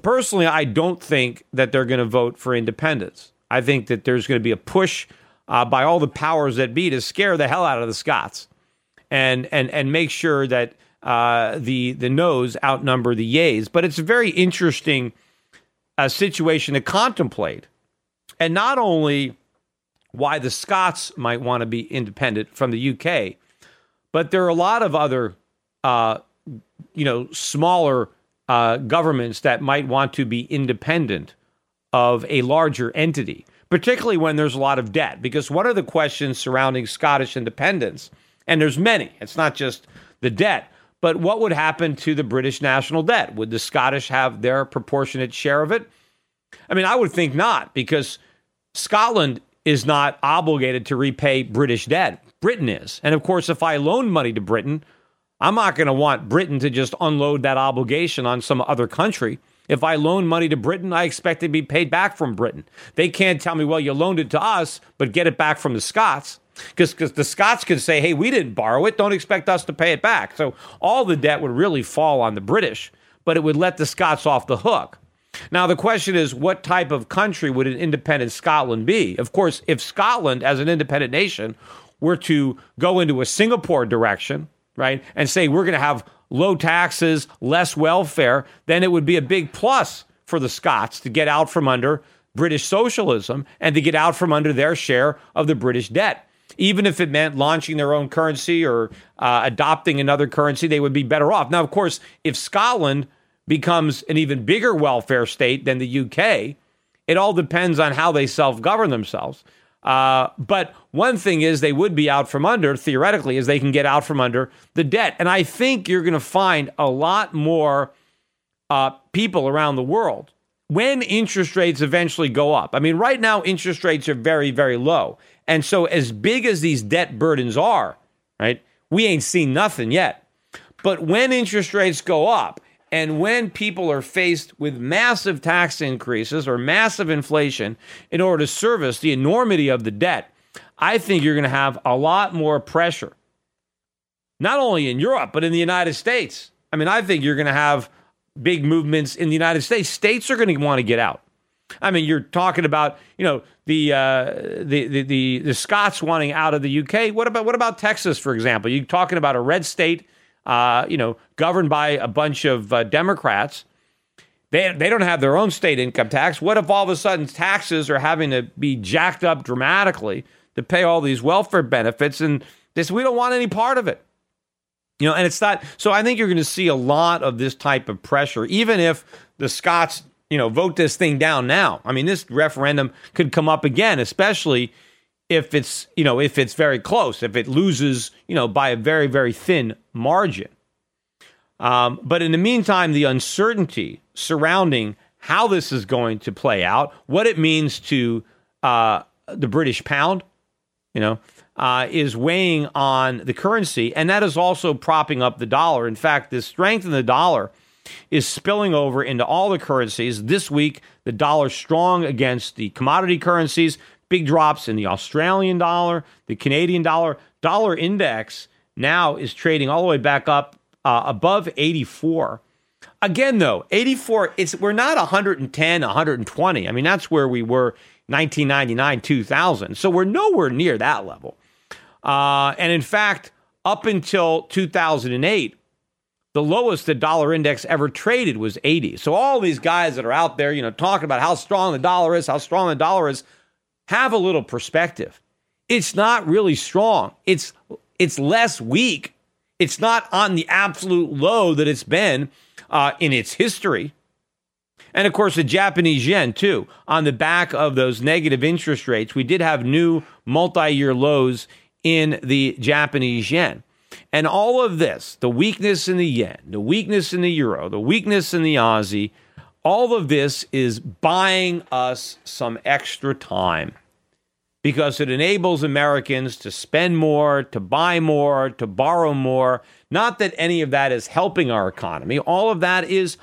personally, I don't think that they're going to vote for independence. I think that there's going to be a push uh, by all the powers that be to scare the hell out of the Scots and and and make sure that uh, the the no's outnumber the yays. But it's a very interesting uh, situation to contemplate, and not only why the Scots might want to be independent from the UK, but there are a lot of other, uh, you know, smaller uh, governments that might want to be independent of a larger entity, particularly when there's a lot of debt. Because one of the questions surrounding Scottish independence, and there's many, it's not just the debt, but what would happen to the British national debt? Would the Scottish have their proportionate share of it? I mean, I would think not, because Scotland is not obligated to repay British debt. Britain is. And of course, if I loan money to Britain, I'm not going to want Britain to just unload that obligation on some other country. If I loan money to Britain, I expect it to be paid back from Britain. They can't tell me, well, you loaned it to us, but get it back from the Scots. Because the Scots can say, hey, we didn't borrow it. Don't expect us to pay it back. So all the debt would really fall on the British, but it would let the Scots off the hook. Now, the question is, what type of country would an independent Scotland be? Of course, if Scotland, as an independent nation, were to go into a Singapore direction, right, and say we're going to have low taxes, less welfare, then it would be a big plus for the Scots to get out from under British socialism and to get out from under their share of the British debt. Even if it meant launching their own currency or uh, adopting another currency, they would be better off. Now, of course, if Scotland becomes an even bigger welfare state than the UK, it all depends on how they self govern themselves. Uh, but one thing is they would be out from under, theoretically, is they can get out from under the debt. And I think you're going to find a lot more uh, people around the world when interest rates eventually go up. I mean, right now, interest rates are very, very low. And so, as big as these debt burdens are, right, we ain't seen nothing yet. But when interest rates go up, and when people are faced with massive tax increases or massive inflation in order to service the enormity of the debt, I think you're going to have a lot more pressure, not only in Europe, but in the United States. I mean, I think you're going to have big movements in the United States. States are going to want to get out. I mean, you're talking about you know the uh, the, the the the Scots wanting out of the UK. What about what about Texas, for example? You're talking about a red state, uh, you know, governed by a bunch of uh, Democrats. They, they don't have their own state income tax. What if all of a sudden taxes are having to be jacked up dramatically to pay all these welfare benefits? And this, we don't want any part of it. You know, and it's not. So I think you're going to see a lot of this type of pressure, even if the Scots, you know, vote this thing down now. I mean, this referendum could come up again, especially if it's, you know, if it's very close, if it loses, you know, by a very, very thin margin. Um, but in the meantime, the uncertainty surrounding how this is going to play out, what it means to uh, the British pound, you know, uh, is weighing on the currency, and that is also propping up the dollar. In fact, the strength in the dollar is spilling over into all the currencies. This week, the dollar strong against the commodity currencies, big drops in the Australian dollar, the Canadian dollar. Dollar index now is trading all the way back up uh, above 84. Again, though, 84, it's we're not 110, 120. I mean, that's where we were 1999, 2000. So we're nowhere near that level. Uh, and in fact, up until 2008, the lowest the dollar index ever traded was 80. So all these guys that are out there, you know, talking about how strong the dollar is, how strong the dollar is, have a little perspective. It's not really strong. It's it's less weak it's not on the absolute low that it's been uh, in its history. And of course, the Japanese yen, too. On the back of those negative interest rates, we did have new multi year lows in the Japanese yen. And all of this, the weakness in the yen, the weakness in the euro, the weakness in the Aussie, all of this is buying us some extra time because it enables Americans to spend more, to buy more, to borrow more. Not that any of that is helping our economy, all of that is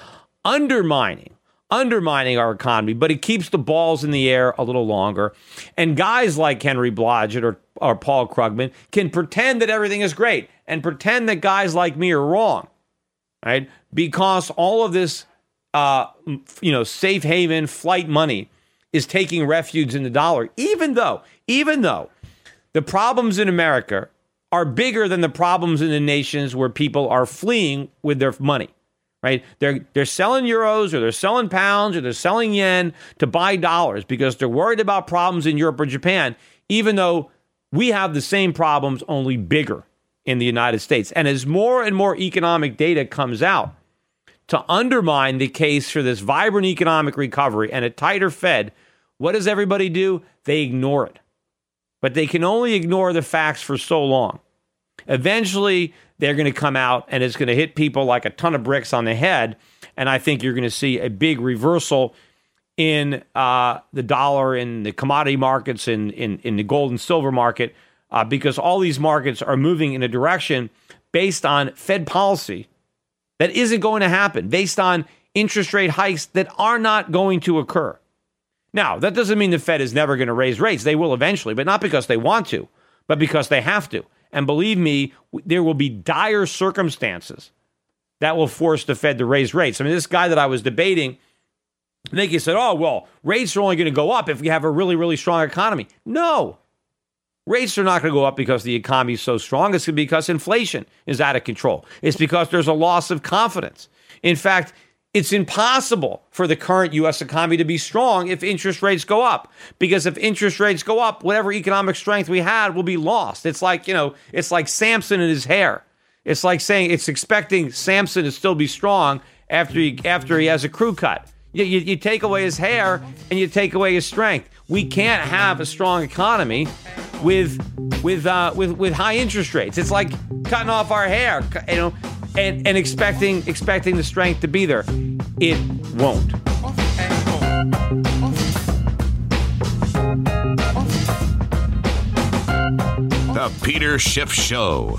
undermining. Undermining our economy, but it keeps the balls in the air a little longer. And guys like Henry Blodgett or, or Paul Krugman can pretend that everything is great and pretend that guys like me are wrong, right? Because all of this, uh, you know, safe haven flight money is taking refuge in the dollar, even though, even though the problems in America are bigger than the problems in the nations where people are fleeing with their money. Right? They're they're selling euros or they're selling pounds or they're selling yen to buy dollars because they're worried about problems in Europe or Japan, even though we have the same problems, only bigger in the United States. And as more and more economic data comes out to undermine the case for this vibrant economic recovery and a tighter Fed, what does everybody do? They ignore it. But they can only ignore the facts for so long. Eventually, they're going to come out and it's going to hit people like a ton of bricks on the head. And I think you're going to see a big reversal in uh, the dollar, in the commodity markets, in, in, in the gold and silver market, uh, because all these markets are moving in a direction based on Fed policy that isn't going to happen, based on interest rate hikes that are not going to occur. Now, that doesn't mean the Fed is never going to raise rates. They will eventually, but not because they want to, but because they have to. And believe me, there will be dire circumstances that will force the Fed to raise rates. I mean, this guy that I was debating, I think he said, oh, well, rates are only going to go up if we have a really, really strong economy. No. Rates are not going to go up because the economy is so strong. It's because inflation is out of control. It's because there's a loss of confidence. In fact, it's impossible for the current U.S. economy to be strong if interest rates go up. Because if interest rates go up, whatever economic strength we had will be lost. It's like, you know, it's like Samson and his hair. It's like saying it's expecting Samson to still be strong after he, after he has a crew cut. You, you, you take away his hair and you take away his strength. We can't have a strong economy with with uh, with with high interest rates. It's like cutting off our hair. You know, and, and expecting expecting the strength to be there. It won't. The Peter Schiff Show.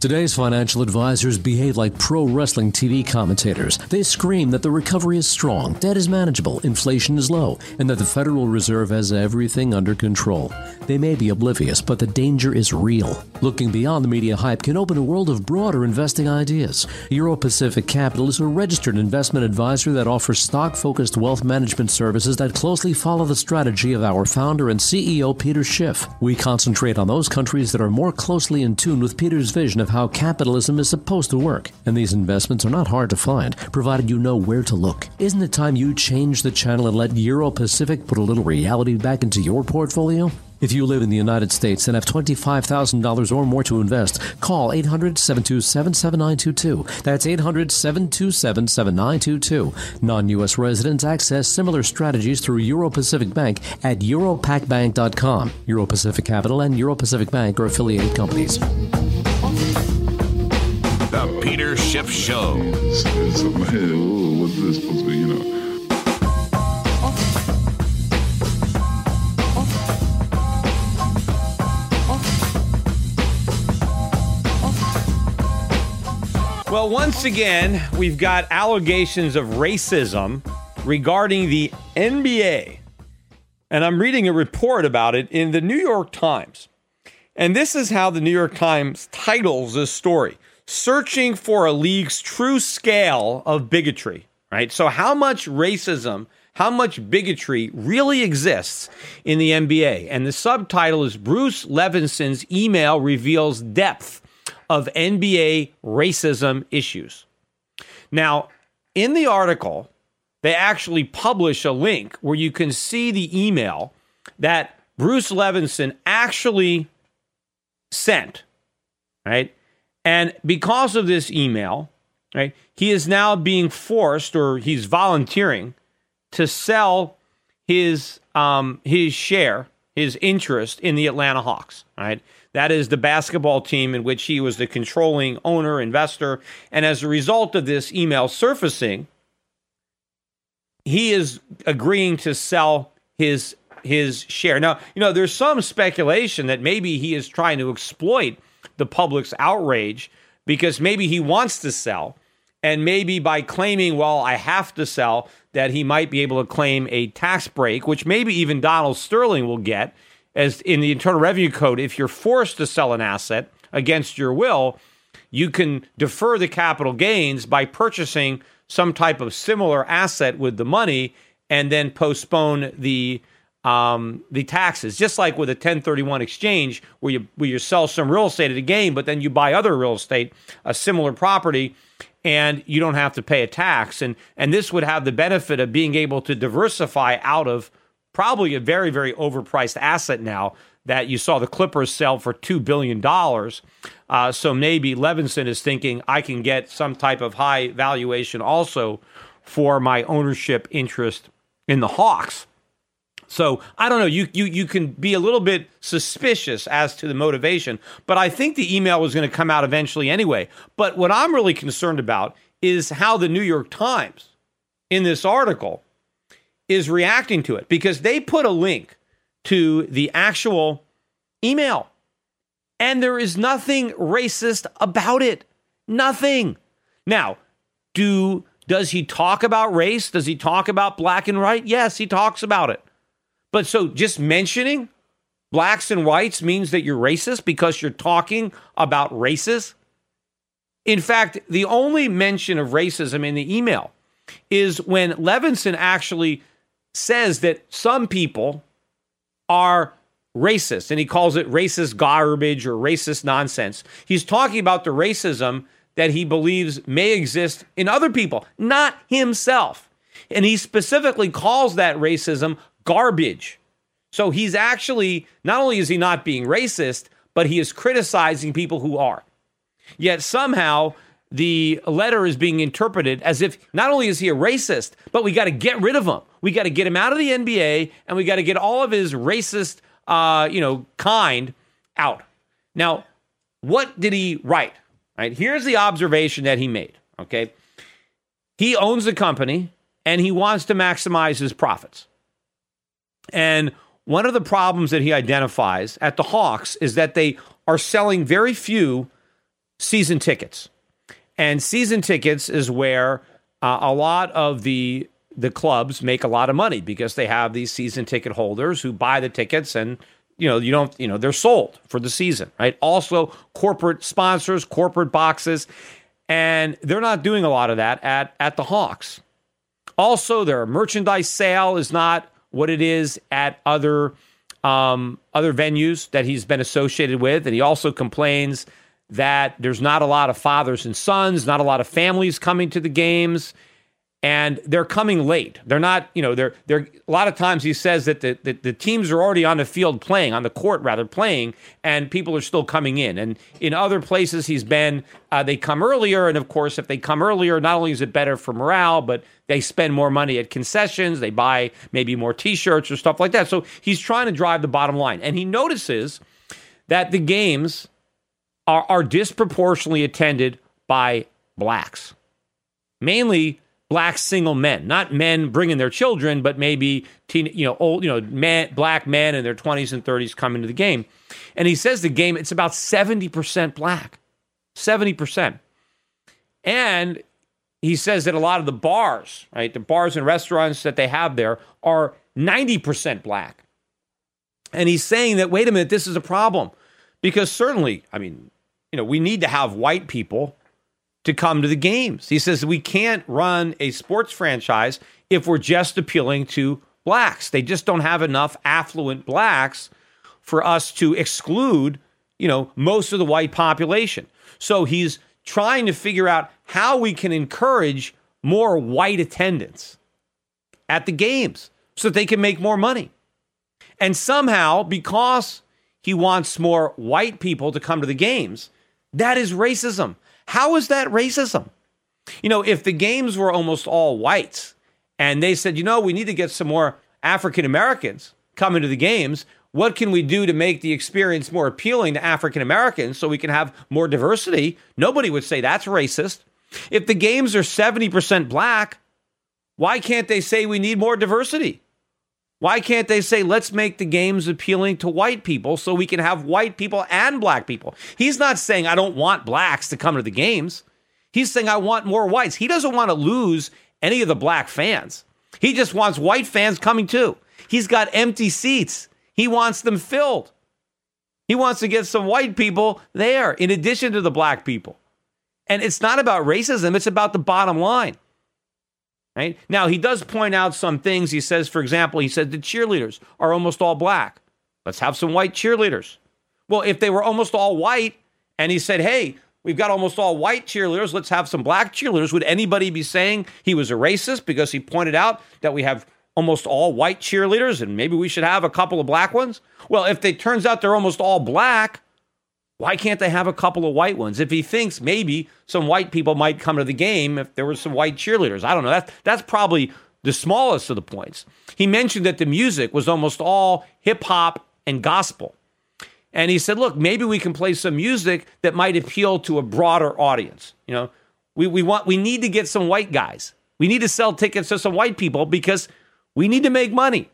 Today's financial advisors behave like pro wrestling TV commentators. They scream that the recovery is strong, debt is manageable, inflation is low, and that the Federal Reserve has everything under control. They may be oblivious, but the danger is real. Looking beyond the media hype can open a world of broader investing ideas. Euro Pacific Capital is a registered investment advisor that offers stock focused wealth management services that closely follow the strategy of our founder and CEO, Peter Schiff. We concentrate on those countries that are more closely in tune with Peter's vision of how capitalism is supposed to work. And these investments are not hard to find, provided you know where to look. Isn't it time you change the channel and let Euro Pacific put a little reality back into your portfolio? If you live in the United States and have $25,000 or more to invest, call 800 727 7922. That's 800 727 7922. Non U.S. residents access similar strategies through Euro Pacific Bank at europacbank.com. Euro Pacific Capital and Euro Pacific Bank are affiliated companies. The Peter Schiff Show. It's, it's what's this supposed to be, you know? Well, once again, we've got allegations of racism regarding the NBA. And I'm reading a report about it in the New York Times. And this is how the New York Times titles this story Searching for a league's true scale of bigotry, right? So, how much racism, how much bigotry really exists in the NBA? And the subtitle is Bruce Levenson's email reveals depth of NBA racism issues. Now, in the article, they actually publish a link where you can see the email that Bruce Levenson actually sent, right? And because of this email, right, he is now being forced or he's volunteering to sell his um, his share, his interest in the Atlanta Hawks, right? That is the basketball team in which he was the controlling owner, investor. And as a result of this email surfacing, he is agreeing to sell his his share. Now, you know, there's some speculation that maybe he is trying to exploit the public's outrage because maybe he wants to sell and maybe by claiming, well, I have to sell, that he might be able to claim a tax break, which maybe even Donald Sterling will get as in the Internal Revenue Code, if you're forced to sell an asset against your will, you can defer the capital gains by purchasing some type of similar asset with the money and then postpone the um, the taxes. Just like with a 1031 exchange, where you where you sell some real estate at a gain, but then you buy other real estate, a similar property, and you don't have to pay a tax. And and this would have the benefit of being able to diversify out of probably a very, very overpriced asset now that you saw the Clippers sell for $2 billion. Uh, so maybe Levenson is thinking I can get some type of high valuation also for my ownership interest in the Hawks. So I don't know. You, you you can be a little bit suspicious as to the motivation, but I think the email was going to come out eventually anyway. But what I'm really concerned about is how the New York Times, in this article, is reacting to it because they put a link to the actual email. And there is nothing racist about it. Nothing. Now, do does he talk about race? Does he talk about black and white? Yes, he talks about it. But so just mentioning blacks and whites means that you're racist because you're talking about races? In fact, the only mention of racism in the email is when Levenson actually says that some people are racist and he calls it racist garbage or racist nonsense. He's talking about the racism that he believes may exist in other people, not himself. And he specifically calls that racism garbage. So he's actually, not only is he not being racist, but he is criticizing people who are. Yet somehow the letter is being interpreted as if not only is he a racist, but we got to get rid of him. We got to get him out of the NBA, and we got to get all of his racist, uh, you know, kind out. Now, what did he write? Right here's the observation that he made. Okay, he owns the company and he wants to maximize his profits. And one of the problems that he identifies at the Hawks is that they are selling very few season tickets. And season tickets is where uh, a lot of the the clubs make a lot of money because they have these season ticket holders who buy the tickets and you know you don't you know they're sold for the season right also corporate sponsors corporate boxes and they're not doing a lot of that at at the hawks also their merchandise sale is not what it is at other um, other venues that he's been associated with. And he also complains that there's not a lot of fathers and sons not a lot of families coming to the games and they're coming late. They're not, you know, they're they're a lot of times he says that the, the, the teams are already on the field playing, on the court rather playing, and people are still coming in. And in other places he's been, uh, they come earlier, and of course, if they come earlier, not only is it better for morale, but they spend more money at concessions, they buy maybe more T-shirts or stuff like that. So he's trying to drive the bottom line, and he notices that the games are, are disproportionately attended by blacks, mainly black single men, not men bringing their children, but maybe teen, you know, old, you know, man, black men in their 20s and 30s coming to the game. And he says the game it's about 70% black. 70%. And he says that a lot of the bars, right, the bars and restaurants that they have there are 90% black. And he's saying that wait a minute, this is a problem because certainly, I mean, you know, we need to have white people to come to the games. He says we can't run a sports franchise if we're just appealing to blacks. They just don't have enough affluent blacks for us to exclude, you know, most of the white population. So he's trying to figure out how we can encourage more white attendance at the games so that they can make more money. And somehow, because he wants more white people to come to the games, that is racism. How is that racism? You know, if the games were almost all whites and they said, you know, we need to get some more African Americans coming to the games, what can we do to make the experience more appealing to African Americans so we can have more diversity? Nobody would say that's racist. If the games are 70% black, why can't they say we need more diversity? Why can't they say, let's make the games appealing to white people so we can have white people and black people? He's not saying, I don't want blacks to come to the games. He's saying, I want more whites. He doesn't want to lose any of the black fans. He just wants white fans coming too. He's got empty seats, he wants them filled. He wants to get some white people there in addition to the black people. And it's not about racism, it's about the bottom line. Right? Now, he does point out some things. He says, for example, he said the cheerleaders are almost all black. Let's have some white cheerleaders. Well, if they were almost all white and he said, hey, we've got almost all white cheerleaders, let's have some black cheerleaders, would anybody be saying he was a racist because he pointed out that we have almost all white cheerleaders and maybe we should have a couple of black ones? Well, if it turns out they're almost all black, why can't they have a couple of white ones? If he thinks maybe some white people might come to the game if there were some white cheerleaders. I don't know. That's that's probably the smallest of the points. He mentioned that the music was almost all hip hop and gospel. And he said, look, maybe we can play some music that might appeal to a broader audience. You know, we, we want we need to get some white guys. We need to sell tickets to some white people because we need to make money.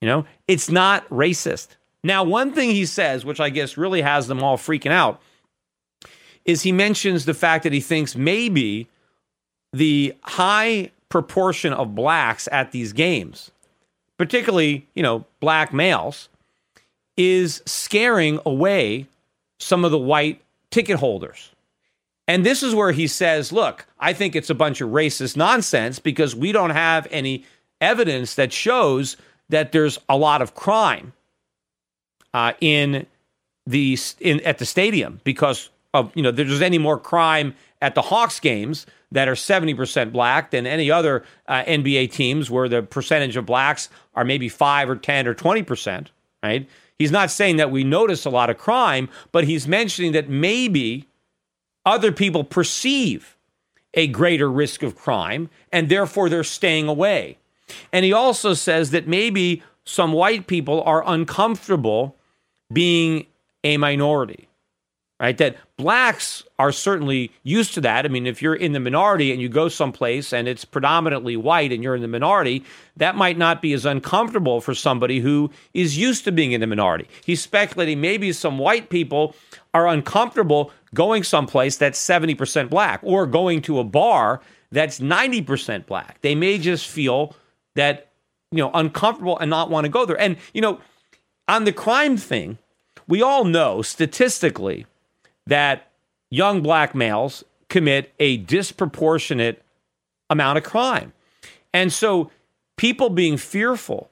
You know, it's not racist. Now, one thing he says, which I guess really has them all freaking out, is he mentions the fact that he thinks maybe the high proportion of blacks at these games, particularly, you know, black males, is scaring away some of the white ticket holders. And this is where he says, look, I think it's a bunch of racist nonsense because we don't have any evidence that shows that there's a lot of crime uh, in the in at the stadium because of you know there's any more crime at the Hawks games that are 70% black than any other uh, NBA teams where the percentage of blacks are maybe 5 or 10 or 20%, right? He's not saying that we notice a lot of crime, but he's mentioning that maybe other people perceive a greater risk of crime and therefore they're staying away. And he also says that maybe some white people are uncomfortable being a minority. right? That blacks are certainly used to that. I mean, if you're in the minority and you go someplace and it's predominantly white and you're in the minority, that might not be as uncomfortable for somebody who is used to being in the minority. He's speculating maybe some white people are uncomfortable going someplace that's 70% black or going to a bar that's 90% black. They may just feel that, you know, uncomfortable and not want to go there. And, you know, on the crime thing, we all know statistically that young black males commit a disproportionate amount of crime. And so people being fearful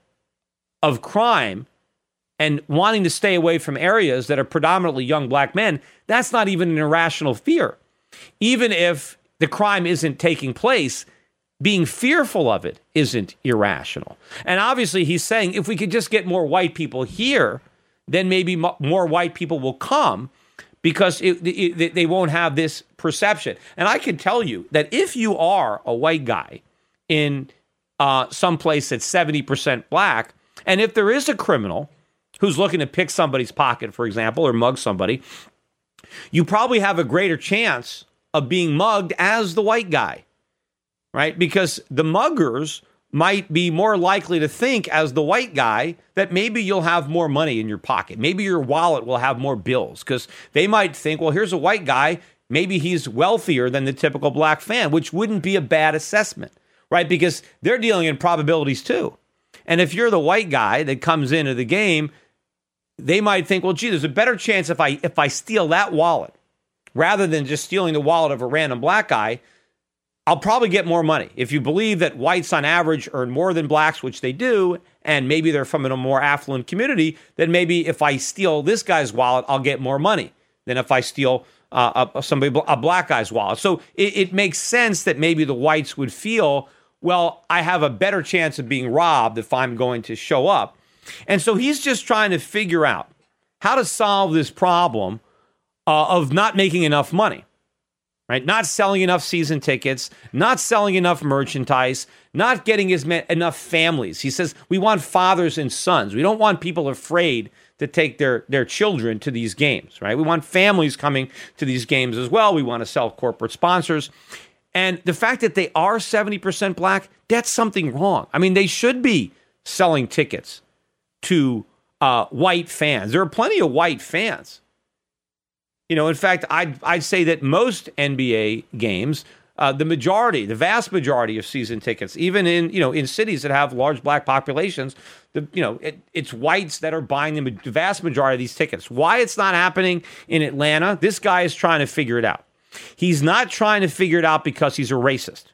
of crime and wanting to stay away from areas that are predominantly young black men, that's not even an irrational fear. Even if the crime isn't taking place, being fearful of it isn't irrational. And obviously, he's saying if we could just get more white people here, then maybe more white people will come because it, it, they won't have this perception. And I can tell you that if you are a white guy in uh, some place that's 70% black, and if there is a criminal who's looking to pick somebody's pocket, for example, or mug somebody, you probably have a greater chance of being mugged as the white guy, right? Because the muggers might be more likely to think as the white guy that maybe you'll have more money in your pocket. Maybe your wallet will have more bills because they might think, well, here's a white guy. Maybe he's wealthier than the typical black fan, which wouldn't be a bad assessment, right? Because they're dealing in probabilities too. And if you're the white guy that comes into the game, they might think, well, gee, there's a better chance if I if I steal that wallet rather than just stealing the wallet of a random black guy I'll probably get more money. If you believe that whites on average earn more than blacks, which they do, and maybe they're from a more affluent community, then maybe if I steal this guy's wallet, I'll get more money than if I steal uh, a, somebody a black guy's wallet. So it, it makes sense that maybe the whites would feel, well, I have a better chance of being robbed if I'm going to show up. And so he's just trying to figure out how to solve this problem uh, of not making enough money right? Not selling enough season tickets, not selling enough merchandise, not getting as ma- enough families. He says we want fathers and sons. We don't want people afraid to take their their children to these games, right? We want families coming to these games as well. We want to sell corporate sponsors. And the fact that they are 70% black, that's something wrong. I mean, they should be selling tickets to uh, white fans. There are plenty of white fans you know, in fact, I'd, I'd say that most NBA games, uh, the majority, the vast majority of season tickets, even in you know in cities that have large black populations, the you know it, it's whites that are buying the, the vast majority of these tickets. Why it's not happening in Atlanta? This guy is trying to figure it out. He's not trying to figure it out because he's a racist.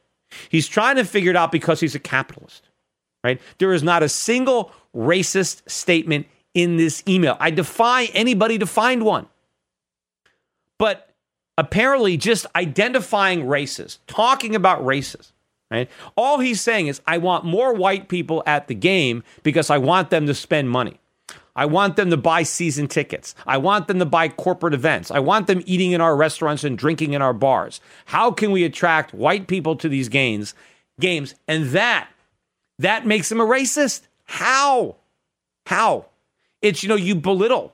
He's trying to figure it out because he's a capitalist. Right? There is not a single racist statement in this email. I defy anybody to find one. But apparently, just identifying races, talking about races, right? All he's saying is, I want more white people at the game because I want them to spend money. I want them to buy season tickets. I want them to buy corporate events. I want them eating in our restaurants and drinking in our bars. How can we attract white people to these games? Games and that that makes them a racist. How? How? It's you know you belittle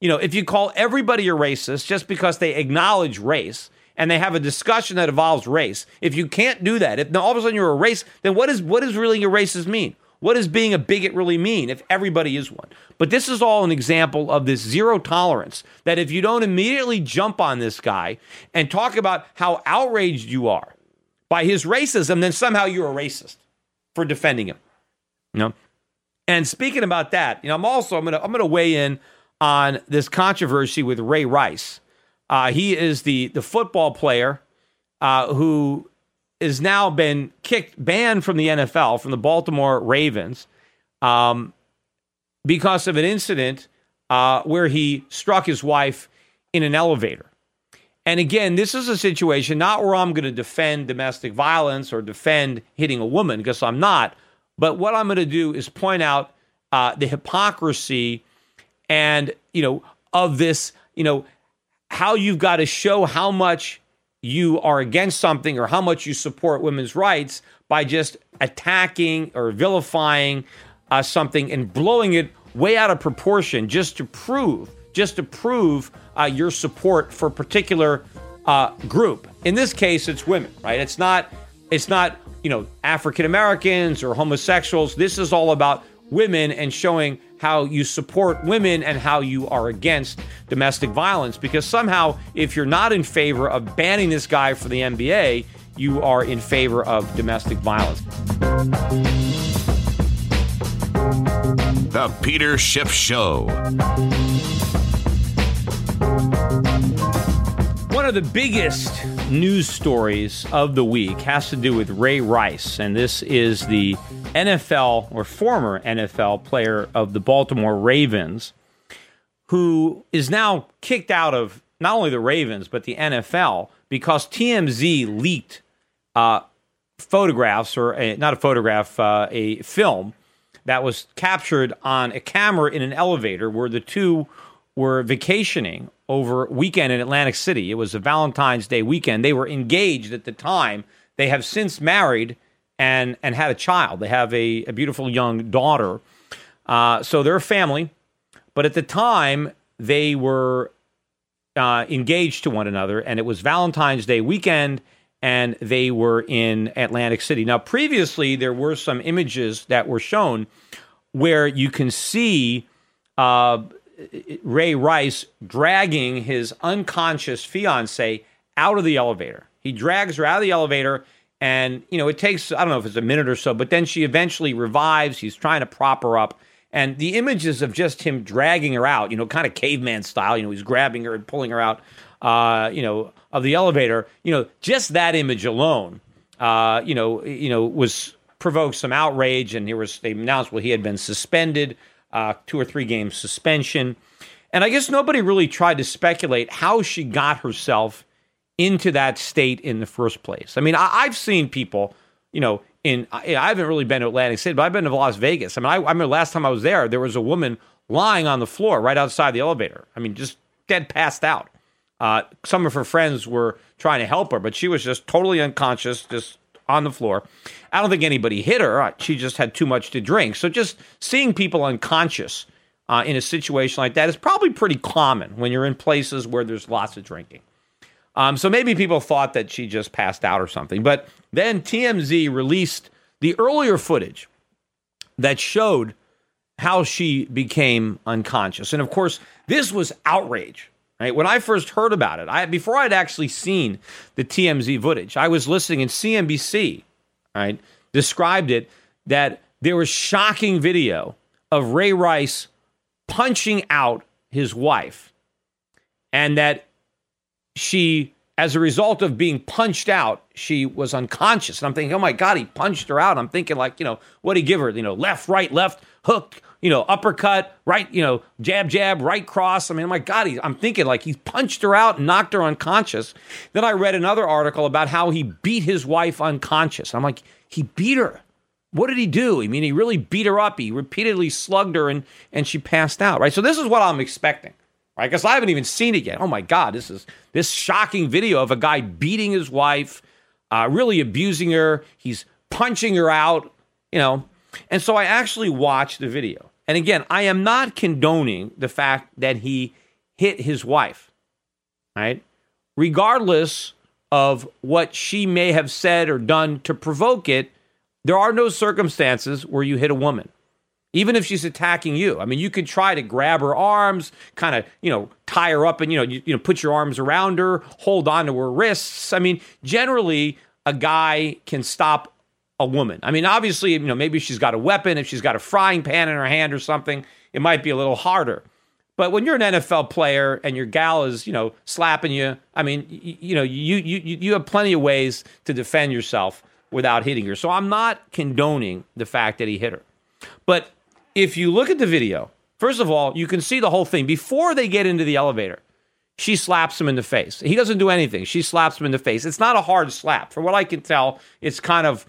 you know, if you call everybody a racist just because they acknowledge race and they have a discussion that involves race, if you can't do that, if all of a sudden you're a race, then what is what does really a racist mean? What does being a bigot really mean if everybody is one? But this is all an example of this zero tolerance that if you don't immediately jump on this guy and talk about how outraged you are by his racism, then somehow you're a racist for defending him. You know? And speaking about that, you know, I'm also I'm gonna I'm gonna weigh in on this controversy with Ray Rice. Uh, he is the the football player uh, who has now been kicked, banned from the NFL, from the Baltimore Ravens, um, because of an incident uh, where he struck his wife in an elevator. And again, this is a situation not where I'm going to defend domestic violence or defend hitting a woman, because I'm not. But what I'm going to do is point out uh, the hypocrisy and you know of this you know how you've got to show how much you are against something or how much you support women's rights by just attacking or vilifying uh, something and blowing it way out of proportion just to prove just to prove uh, your support for a particular uh, group. In this case, it's women, right? It's not, it's not, you know, African Americans or homosexuals. This is all about women and showing how you support women and how you are against domestic violence. Because somehow, if you're not in favor of banning this guy for the NBA, you are in favor of domestic violence. The Peter Schiff Show. One of the biggest news stories of the week has to do with Ray Rice, and this is the NFL or former NFL player of the Baltimore Ravens, who is now kicked out of not only the Ravens, but the NFL because TMZ leaked uh, photographs, or a, not a photograph, uh, a film that was captured on a camera in an elevator where the two were vacationing over weekend in Atlantic City. It was a Valentine's Day weekend. They were engaged at the time. They have since married and and had a child. They have a, a beautiful young daughter. Uh, so they're a family. But at the time, they were uh, engaged to one another, and it was Valentine's Day weekend, and they were in Atlantic City. Now, previously, there were some images that were shown where you can see uh, Ray Rice dragging his unconscious fiance out of the elevator. He drags her out of the elevator, and you know it takes I don't know if it's a minute or so, but then she eventually revives. He's trying to prop her up, and the images of just him dragging her out, you know, kind of caveman style. You know, he's grabbing her and pulling her out, uh, you know, of the elevator. You know, just that image alone, uh, you know, you know, was provoked some outrage, and there was they announced well he had been suspended uh, two or three games suspension. And I guess nobody really tried to speculate how she got herself into that state in the first place. I mean, I, have seen people, you know, in I, I, haven't really been to Atlantic City, but I've been to Las Vegas. I mean, I, I remember last time I was there, there was a woman lying on the floor right outside the elevator. I mean, just dead passed out. Uh, some of her friends were trying to help her, but she was just totally unconscious, just on the floor. I don't think anybody hit her. She just had too much to drink. So just seeing people unconscious uh, in a situation like that is probably pretty common when you're in places where there's lots of drinking. Um, so maybe people thought that she just passed out or something. But then TMZ released the earlier footage that showed how she became unconscious. And of course, this was outrage. Right? When I first heard about it, I before I'd actually seen the TMZ footage, I was listening and CNBC, right, described it that there was shocking video of Ray Rice punching out his wife and that she as a result of being punched out, she was unconscious. And I'm thinking, oh my God, he punched her out. I'm thinking, like, you know, what did he give her? You know, left, right, left, hook, you know, uppercut, right, you know, jab, jab, right cross. I mean, oh my God, he, I'm thinking like he punched her out and knocked her unconscious. Then I read another article about how he beat his wife unconscious. I'm like, he beat her. What did he do? I mean, he really beat her up. He repeatedly slugged her and, and she passed out, right? So this is what I'm expecting, right? Because I haven't even seen it yet. Oh my God, this is this shocking video of a guy beating his wife, uh, really abusing her. He's punching her out, you know, and so I actually watched the video. And again, I am not condoning the fact that he hit his wife, right? Regardless of what she may have said or done to provoke it, there are no circumstances where you hit a woman, even if she's attacking you. I mean, you could try to grab her arms, kind of, you know, tie her up and, you know, you, you know, put your arms around her, hold on to her wrists. I mean, generally, a guy can stop a woman. I mean, obviously, you know, maybe she's got a weapon, if she's got a frying pan in her hand or something, it might be a little harder. But when you're an NFL player and your gal is, you know, slapping you, I mean, you, you know, you you you have plenty of ways to defend yourself without hitting her. So I'm not condoning the fact that he hit her. But if you look at the video, first of all, you can see the whole thing before they get into the elevator. She slaps him in the face. He doesn't do anything. She slaps him in the face. It's not a hard slap. From what I can tell, it's kind of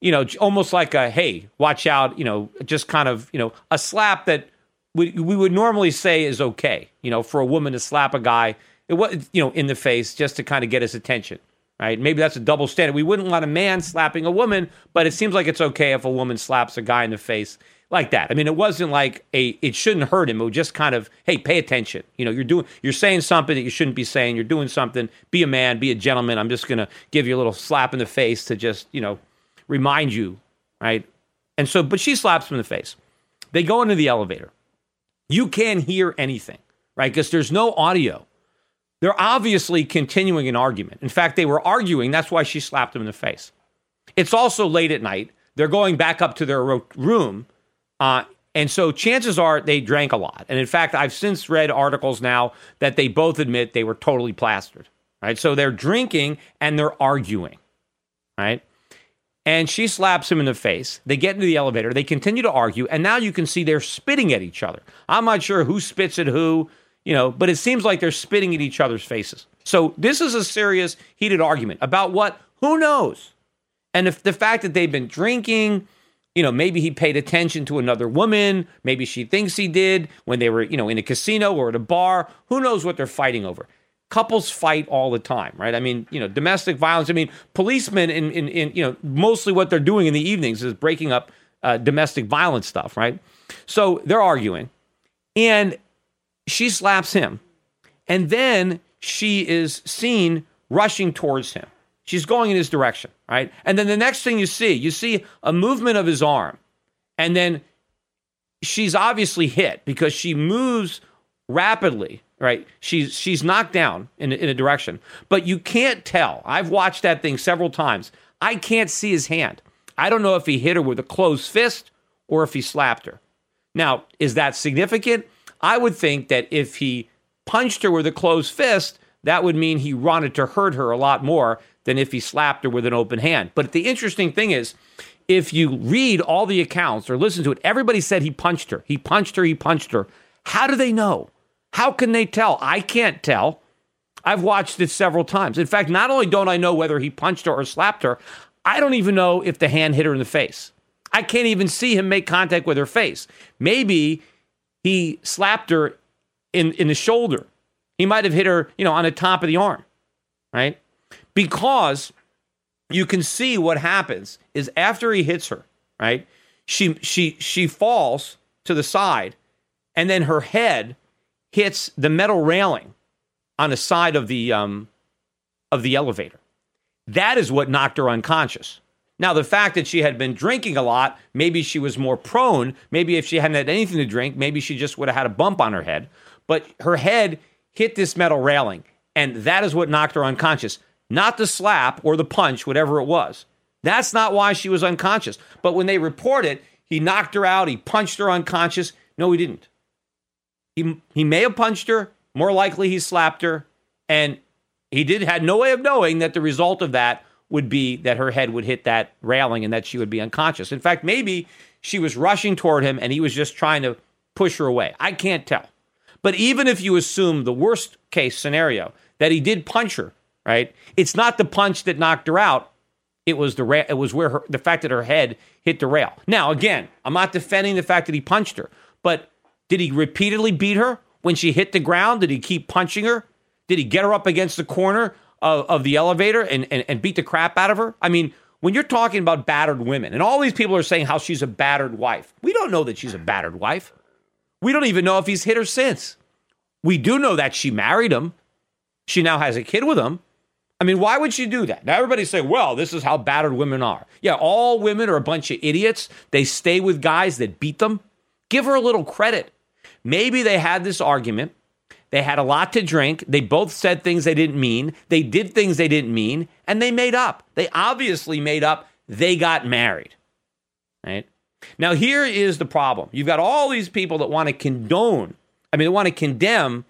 you know, almost like a hey, watch out, you know, just kind of, you know, a slap that we, we would normally say is okay, you know, for a woman to slap a guy, it was, you know, in the face just to kind of get his attention, right? Maybe that's a double standard. We wouldn't want a man slapping a woman, but it seems like it's okay if a woman slaps a guy in the face. Like that. I mean, it wasn't like a it shouldn't hurt him. It was just kind of, hey, pay attention. You know, you're doing you're saying something that you shouldn't be saying. You're doing something. Be a man, be a gentleman. I'm just gonna give you a little slap in the face to just, you know, remind you, right? And so, but she slaps him in the face. They go into the elevator. You can't hear anything, right? Because there's no audio. They're obviously continuing an argument. In fact, they were arguing. That's why she slapped him in the face. It's also late at night. They're going back up to their room uh, and so chances are they drank a lot. And in fact, I've since read articles now that they both admit they were totally plastered. Right. So they're drinking and they're arguing. Right. And she slaps him in the face. They get into the elevator. They continue to argue. And now you can see they're spitting at each other. I'm not sure who spits at who, you know, but it seems like they're spitting at each other's faces. So this is a serious, heated argument about what? Who knows? And if the fact that they've been drinking, you know, maybe he paid attention to another woman. Maybe she thinks he did when they were, you know, in a casino or at a bar. Who knows what they're fighting over? Couples fight all the time, right? I mean, you know, domestic violence. I mean, policemen in, in, in you know, mostly what they're doing in the evenings is breaking up uh, domestic violence stuff, right? So they're arguing, and she slaps him, and then she is seen rushing towards him. She's going in his direction, right? And then the next thing you see, you see a movement of his arm. And then she's obviously hit because she moves rapidly, right? She's she's knocked down in, in a direction, but you can't tell. I've watched that thing several times. I can't see his hand. I don't know if he hit her with a closed fist or if he slapped her. Now, is that significant? I would think that if he punched her with a closed fist, that would mean he wanted to hurt her a lot more than if he slapped her with an open hand. But the interesting thing is, if you read all the accounts or listen to it, everybody said he punched her. He punched her. He punched her. How do they know? How can they tell? I can't tell. I've watched it several times. In fact, not only don't I know whether he punched her or slapped her, I don't even know if the hand hit her in the face. I can't even see him make contact with her face. Maybe he slapped her in, in the shoulder. He might have hit her, you know, on the top of the arm, right? because you can see what happens is after he hits her, right? She she she falls to the side and then her head hits the metal railing on the side of the um of the elevator. That is what knocked her unconscious. Now, the fact that she had been drinking a lot, maybe she was more prone. Maybe if she hadn't had anything to drink, maybe she just would have had a bump on her head. But her head hit this metal railing, and that is what knocked her unconscious not the slap or the punch, whatever it was. That's not why she was unconscious. But when they report it, he knocked her out, he punched her unconscious. No, he didn't. He, he may have punched her, more likely he slapped her, and he did had no way of knowing that the result of that would be that her head would hit that railing and that she would be unconscious. In fact, maybe she was rushing toward him and he was just trying to push her away. I can't tell. But even if you assume the worst case scenario that he did punch her, right? It's not the punch that knocked her out. It was the ra- it was where her, the fact that her head hit the rail. Now, again, I'm not defending the fact that he punched her, but did he repeatedly beat her when she hit the ground? Did he keep punching her? Did he get her up against the corner of, of the elevator and, and, and beat the crap out of her? I mean, when you're talking about battered women, and all these people are saying how she's a battered wife, we don't know that she's a battered wife. We don't even know if he's hit her since. We do know that she married him. She now has a kid with him. I mean, why would she do that? Now everybody say, well, this is how battered women are. Yeah, all women are a bunch of idiots. They stay with guys that beat them. Give her a little credit. Maybe they had this argument. They had a lot to drink. They both said things they didn't mean. They did things they didn't mean, and they made up. They obviously made up. They got married. Right? Now, here is the problem. You've got all these people that want to condone, I mean, they want to condemn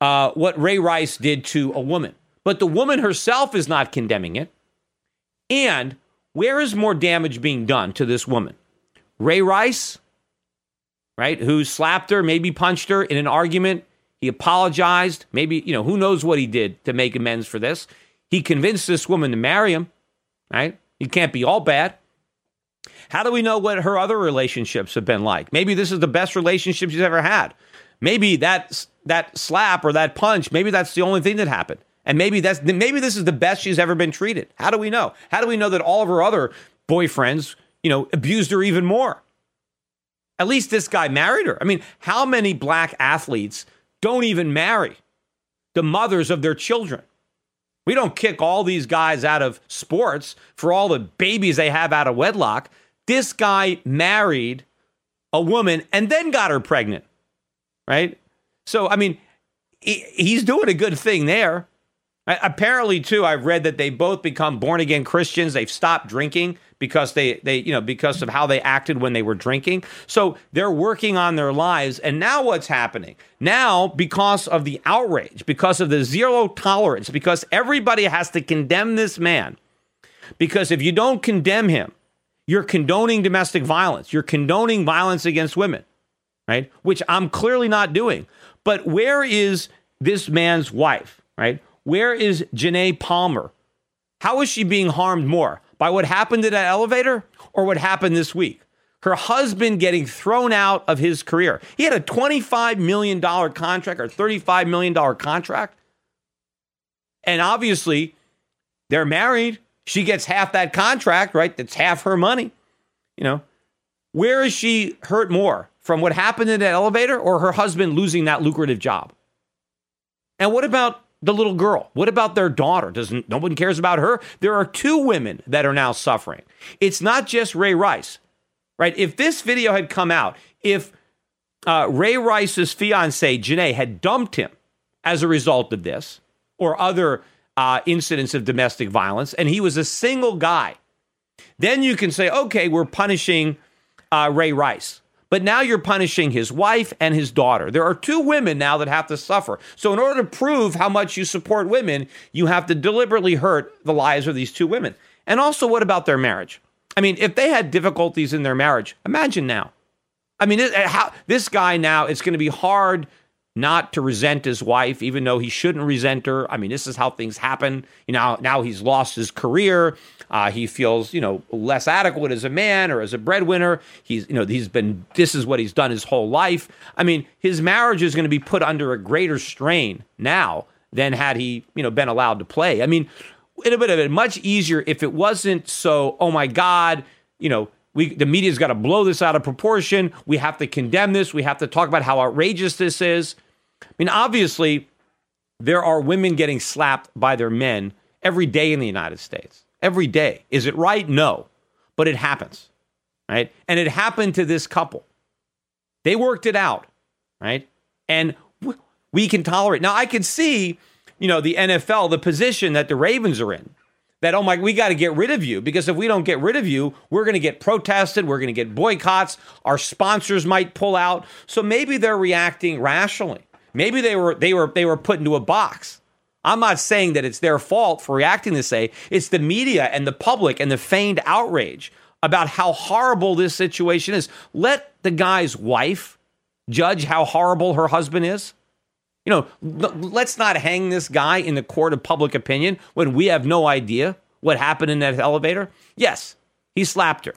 uh, what Ray Rice did to a woman but the woman herself is not condemning it. And where is more damage being done to this woman? Ray Rice, right, who slapped her, maybe punched her in an argument. He apologized. Maybe, you know, who knows what he did to make amends for this. He convinced this woman to marry him, right? He can't be all bad. How do we know what her other relationships have been like? Maybe this is the best relationship she's ever had. Maybe that that slap or that punch, maybe that's the only thing that happened. And maybe that's maybe this is the best she's ever been treated. How do we know? How do we know that all of her other boyfriends, you know, abused her even more? At least this guy married her. I mean, how many black athletes don't even marry the mothers of their children? We don't kick all these guys out of sports for all the babies they have out of wedlock. This guy married a woman and then got her pregnant, right? So, I mean, he, he's doing a good thing there. Apparently, too, I've read that they both become born again Christians. They've stopped drinking because they they you know because of how they acted when they were drinking. So they're working on their lives. And now what's happening? Now because of the outrage, because of the zero tolerance, because everybody has to condemn this man. Because if you don't condemn him, you're condoning domestic violence. You're condoning violence against women, right? Which I'm clearly not doing. But where is this man's wife, right? Where is Janay Palmer? How is she being harmed more? By what happened in that elevator or what happened this week? Her husband getting thrown out of his career. He had a $25 million contract or $35 million contract. And obviously, they're married. She gets half that contract, right? That's half her money. You know, where is she hurt more from what happened in that elevator or her husband losing that lucrative job? And what about the little girl? What about their daughter? Doesn't no one cares about her? There are two women that are now suffering. It's not just Ray Rice, right? If this video had come out, if uh, Ray Rice's fiance Janay had dumped him as a result of this or other uh, incidents of domestic violence, and he was a single guy, then you can say, okay, we're punishing uh, Ray Rice. But now you're punishing his wife and his daughter. There are two women now that have to suffer. So, in order to prove how much you support women, you have to deliberately hurt the lives of these two women. And also, what about their marriage? I mean, if they had difficulties in their marriage, imagine now. I mean, how, this guy now, it's going to be hard not to resent his wife, even though he shouldn't resent her. I mean, this is how things happen. You know, now he's lost his career. Uh, he feels, you know, less adequate as a man or as a breadwinner. He's, you know, he's been, this is what he's done his whole life. I mean, his marriage is going to be put under a greater strain now than had he, you know, been allowed to play. I mean, it would have been much easier if it wasn't so, oh my God, you know, we, the media's got to blow this out of proportion. We have to condemn this. We have to talk about how outrageous this is. I mean, obviously, there are women getting slapped by their men every day in the United States. Every day. Is it right? No. But it happens. Right? And it happened to this couple. They worked it out. Right? And we can tolerate. Now, I can see, you know, the NFL, the position that the Ravens are in that, oh my, we got to get rid of you because if we don't get rid of you, we're going to get protested, we're going to get boycotts, our sponsors might pull out. So maybe they're reacting rationally. Maybe they were they were they were put into a box. I'm not saying that it's their fault for reacting this way. It's the media and the public and the feigned outrage about how horrible this situation is. Let the guy's wife judge how horrible her husband is. You know, let's not hang this guy in the court of public opinion when we have no idea what happened in that elevator. Yes, he slapped her.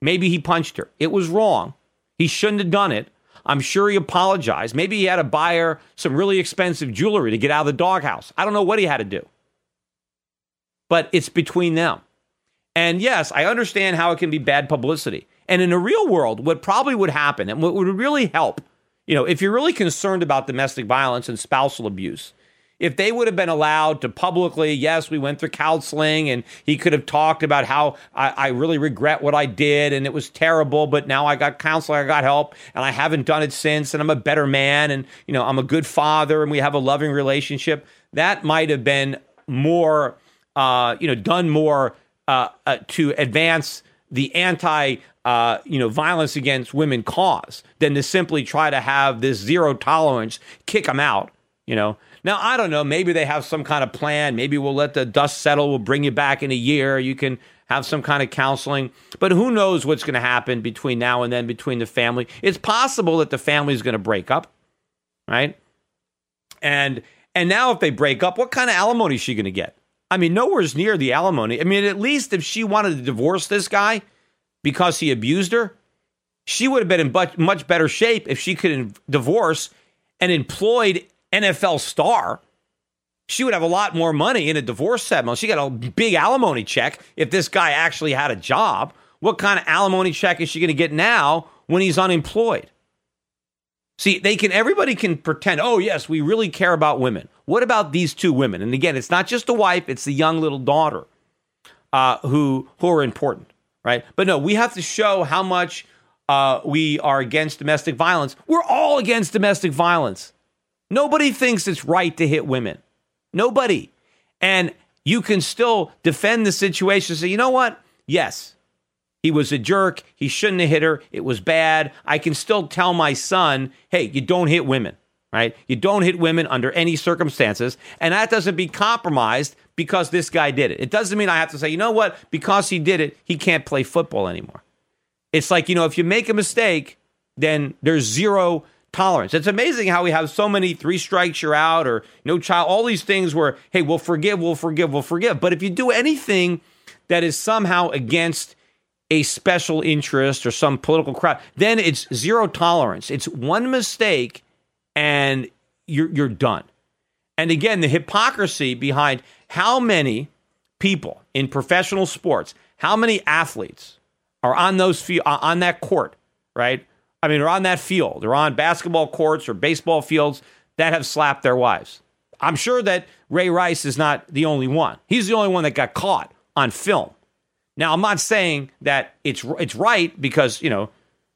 Maybe he punched her. It was wrong. He shouldn't have done it. I'm sure he apologized. Maybe he had to buy her some really expensive jewelry to get out of the doghouse. I don't know what he had to do. But it's between them. And yes, I understand how it can be bad publicity. And in the real world, what probably would happen and what would really help you know, if you're really concerned about domestic violence and spousal abuse, if they would have been allowed to publicly, yes, we went through counseling and he could have talked about how I, I, really regret what I did and it was terrible, but now I got counseling, I got help, and I haven't done it since, and I'm a better man, and you know, I'm a good father, and we have a loving relationship. That might have been more, uh, you know, done more uh, uh, to advance the anti uh, you know, violence against women cause than to simply try to have this zero tolerance, kick them out, you know. Now, I don't know, maybe they have some kind of plan. Maybe we'll let the dust settle, we'll bring you back in a year. You can have some kind of counseling. But who knows what's going to happen between now and then between the family? It's possible that the family is going to break up, right? And and now if they break up, what kind of alimony is she going to get? I mean, nowhere's near the alimony. I mean, at least if she wanted to divorce this guy, because he abused her, she would have been in much better shape if she could divorce an employed NFL star. She would have a lot more money in a divorce settlement. She got a big alimony check if this guy actually had a job. What kind of alimony check is she going to get now when he's unemployed. See, they can everybody can pretend, "Oh, yes, we really care about women." What about these two women? And again, it's not just the wife, it's the young little daughter uh, who who are important, right? But no, we have to show how much uh, we are against domestic violence. We're all against domestic violence. Nobody thinks it's right to hit women. Nobody. And you can still defend the situation. Say, you know what? Yes, he was a jerk. He shouldn't have hit her. It was bad. I can still tell my son, hey, you don't hit women, right? You don't hit women under any circumstances. And that doesn't be compromised because this guy did it. It doesn't mean I have to say, you know what? Because he did it, he can't play football anymore. It's like, you know, if you make a mistake, then there's zero tolerance. It's amazing how we have so many three strikes you're out or no child, all these things where, hey, we'll forgive, we'll forgive, we'll forgive. But if you do anything that is somehow against a special interest or some political crowd, then it's zero tolerance. It's one mistake and you're you're done. And again, the hypocrisy behind how many people in professional sports, how many athletes are on those uh, on that court, right? I mean, are on that field, they're on basketball courts or baseball fields that have slapped their wives. I'm sure that Ray Rice is not the only one. He's the only one that got caught on film. Now, I'm not saying that it's it's right because you know,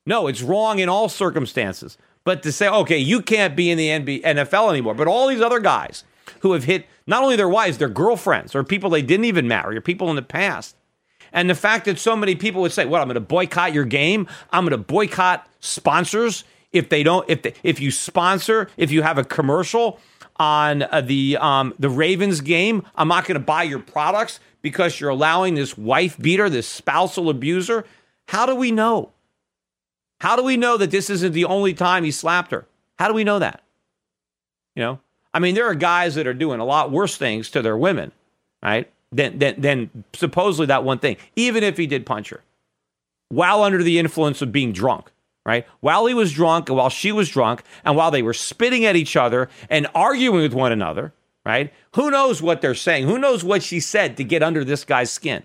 no, it's wrong in all circumstances. But to say, okay, you can't be in the NBA, NFL anymore, but all these other guys who have hit not only their wives, their girlfriends, or people they didn't even marry, or people in the past, and the fact that so many people would say, "Well, I'm going to boycott your game. I'm going to boycott sponsors if they don't if they, if you sponsor if you have a commercial on uh, the um, the Ravens game, I'm not going to buy your products because you're allowing this wife beater, this spousal abuser. How do we know? How do we know that this isn't the only time he slapped her? How do we know that? You know, I mean, there are guys that are doing a lot worse things to their women, right? than, than, than supposedly that one thing, even if he did punch her while under the influence of being drunk, right? While he was drunk and while she was drunk and while they were spitting at each other and arguing with one another, right? Who knows what they're saying? Who knows what she said to get under this guy's skin,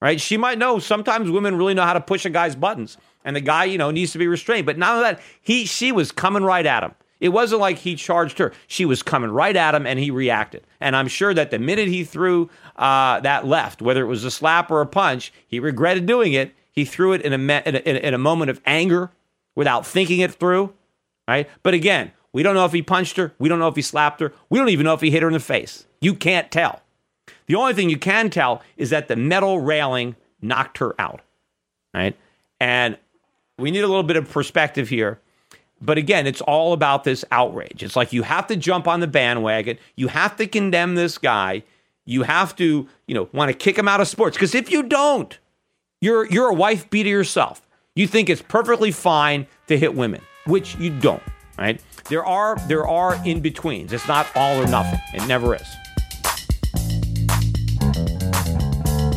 right? She might know. Sometimes women really know how to push a guy's buttons and the guy, you know, needs to be restrained. But none of that, he, she was coming right at him. It wasn't like he charged her. She was coming right at him and he reacted. And I'm sure that the minute he threw uh, that left, whether it was a slap or a punch, he regretted doing it. He threw it in a, me- in a, in a moment of anger without thinking it through. Right. But again, we don't know if he punched her. We don't know if he slapped her. We don't even know if he hit her in the face. You can't tell. The only thing you can tell is that the metal railing knocked her out. Right. And we need a little bit of perspective here but again, it's all about this outrage. It's like you have to jump on the bandwagon. You have to condemn this guy. You have to, you know, want to kick him out of sports. Because if you don't, you're you're a wife beater yourself. You think it's perfectly fine to hit women, which you don't, right? There are there are in betweens. It's not all or nothing. It never is.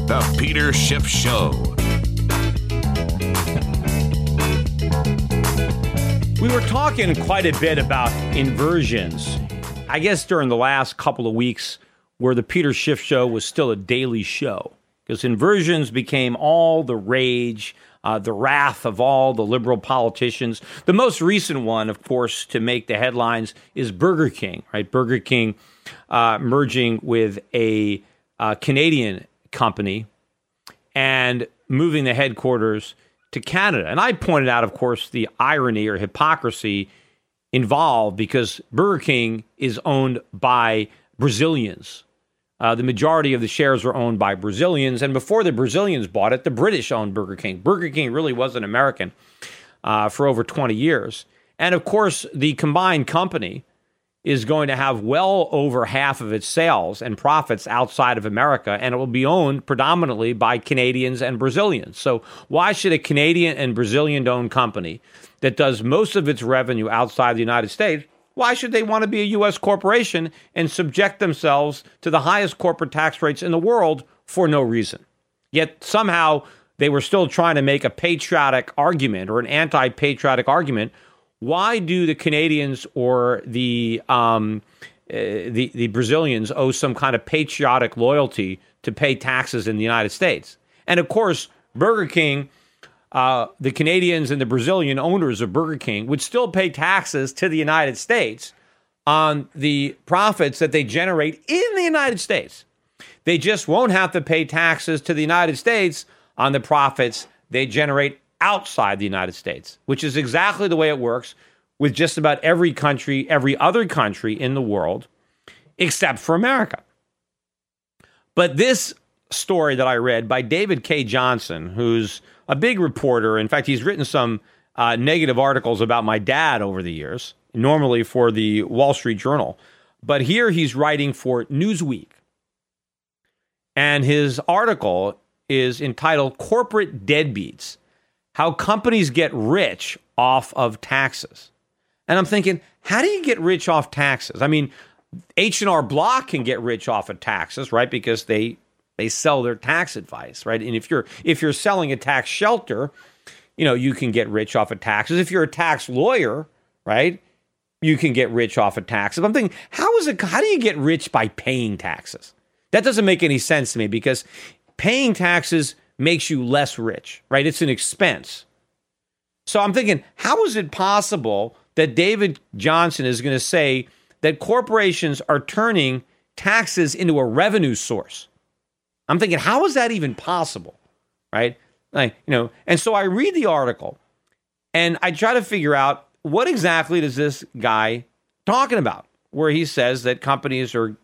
The Peter Schiff Show. We were talking quite a bit about inversions. I guess during the last couple of weeks, where the Peter Schiff show was still a daily show, because inversions became all the rage, uh, the wrath of all the liberal politicians. The most recent one, of course, to make the headlines is Burger King, right? Burger King uh, merging with a uh, Canadian company and moving the headquarters to Canada. And I pointed out, of course, the irony or hypocrisy involved because Burger King is owned by Brazilians. Uh, the majority of the shares are owned by Brazilians. And before the Brazilians bought it, the British owned Burger King. Burger King really wasn't American uh, for over 20 years. And of course, the combined company is going to have well over half of its sales and profits outside of America, and it will be owned predominantly by Canadians and Brazilians. So, why should a Canadian and Brazilian owned company that does most of its revenue outside the United States? Why should they want to be a U.S. corporation and subject themselves to the highest corporate tax rates in the world for no reason? Yet somehow they were still trying to make a patriotic argument or an anti patriotic argument why do the Canadians or the um, uh, the the Brazilians owe some kind of patriotic loyalty to pay taxes in the United States? And of course, Burger King uh, the Canadians and the Brazilian owners of Burger King would still pay taxes to the United States on the profits that they generate in the United States. They just won't have to pay taxes to the United States on the profits they generate outside the United States, which is exactly the way it works with just about every country, every other country in the world, except for America. But this story that I read by David K. Johnson, who's a big reporter, in fact, he's written some uh, negative articles about my dad over the years, normally for the Wall Street Journal. But here he's writing for Newsweek. And his article is entitled Corporate Deadbeats How Companies Get Rich Off of Taxes. And I'm thinking, how do you get rich off taxes? I mean, H&R Block can get rich off of taxes, right? Because they they sell their tax advice, right? And if you're if you're selling a tax shelter, you know, you can get rich off of taxes. If you're a tax lawyer, right? You can get rich off of taxes. I'm thinking, how is it how do you get rich by paying taxes? That doesn't make any sense to me because paying taxes makes you less rich, right? It's an expense. So I'm thinking, how is it possible that David Johnson is going to say that corporations are turning taxes into a revenue source? I'm thinking, how is that even possible? Right? Like, you know, and so I read the article and I try to figure out what exactly does this guy talking about where he says that companies are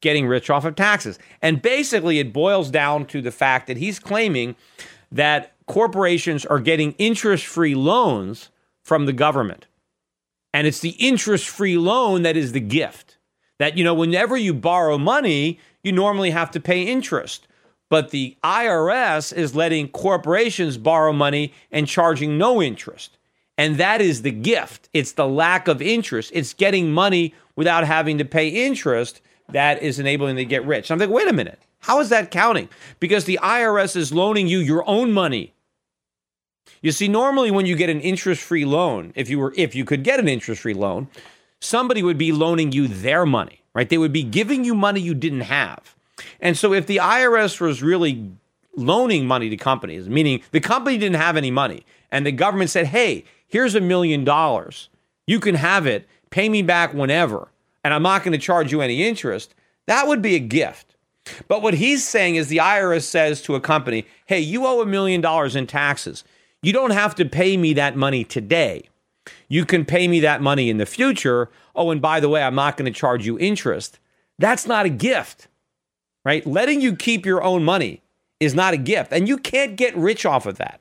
getting rich off of taxes. And basically, it boils down to the fact that he's claiming that corporations are getting interest free loans from the government. And it's the interest free loan that is the gift. That, you know, whenever you borrow money, you normally have to pay interest. But the IRS is letting corporations borrow money and charging no interest. And that is the gift. It's the lack of interest. It's getting money without having to pay interest that is enabling them to get rich. I'm like, wait a minute. How is that counting? Because the IRS is loaning you your own money. You see, normally when you get an interest-free loan, if you were if you could get an interest-free loan, somebody would be loaning you their money, right? They would be giving you money you didn't have. And so if the IRS was really loaning money to companies, meaning the company didn't have any money, and the government said, "Hey, here's a million dollars. You can have it. Pay me back whenever." And I'm not going to charge you any interest, that would be a gift. But what he's saying is the IRS says to a company, hey, you owe a million dollars in taxes. You don't have to pay me that money today. You can pay me that money in the future. Oh, and by the way, I'm not going to charge you interest. That's not a gift, right? Letting you keep your own money is not a gift, and you can't get rich off of that.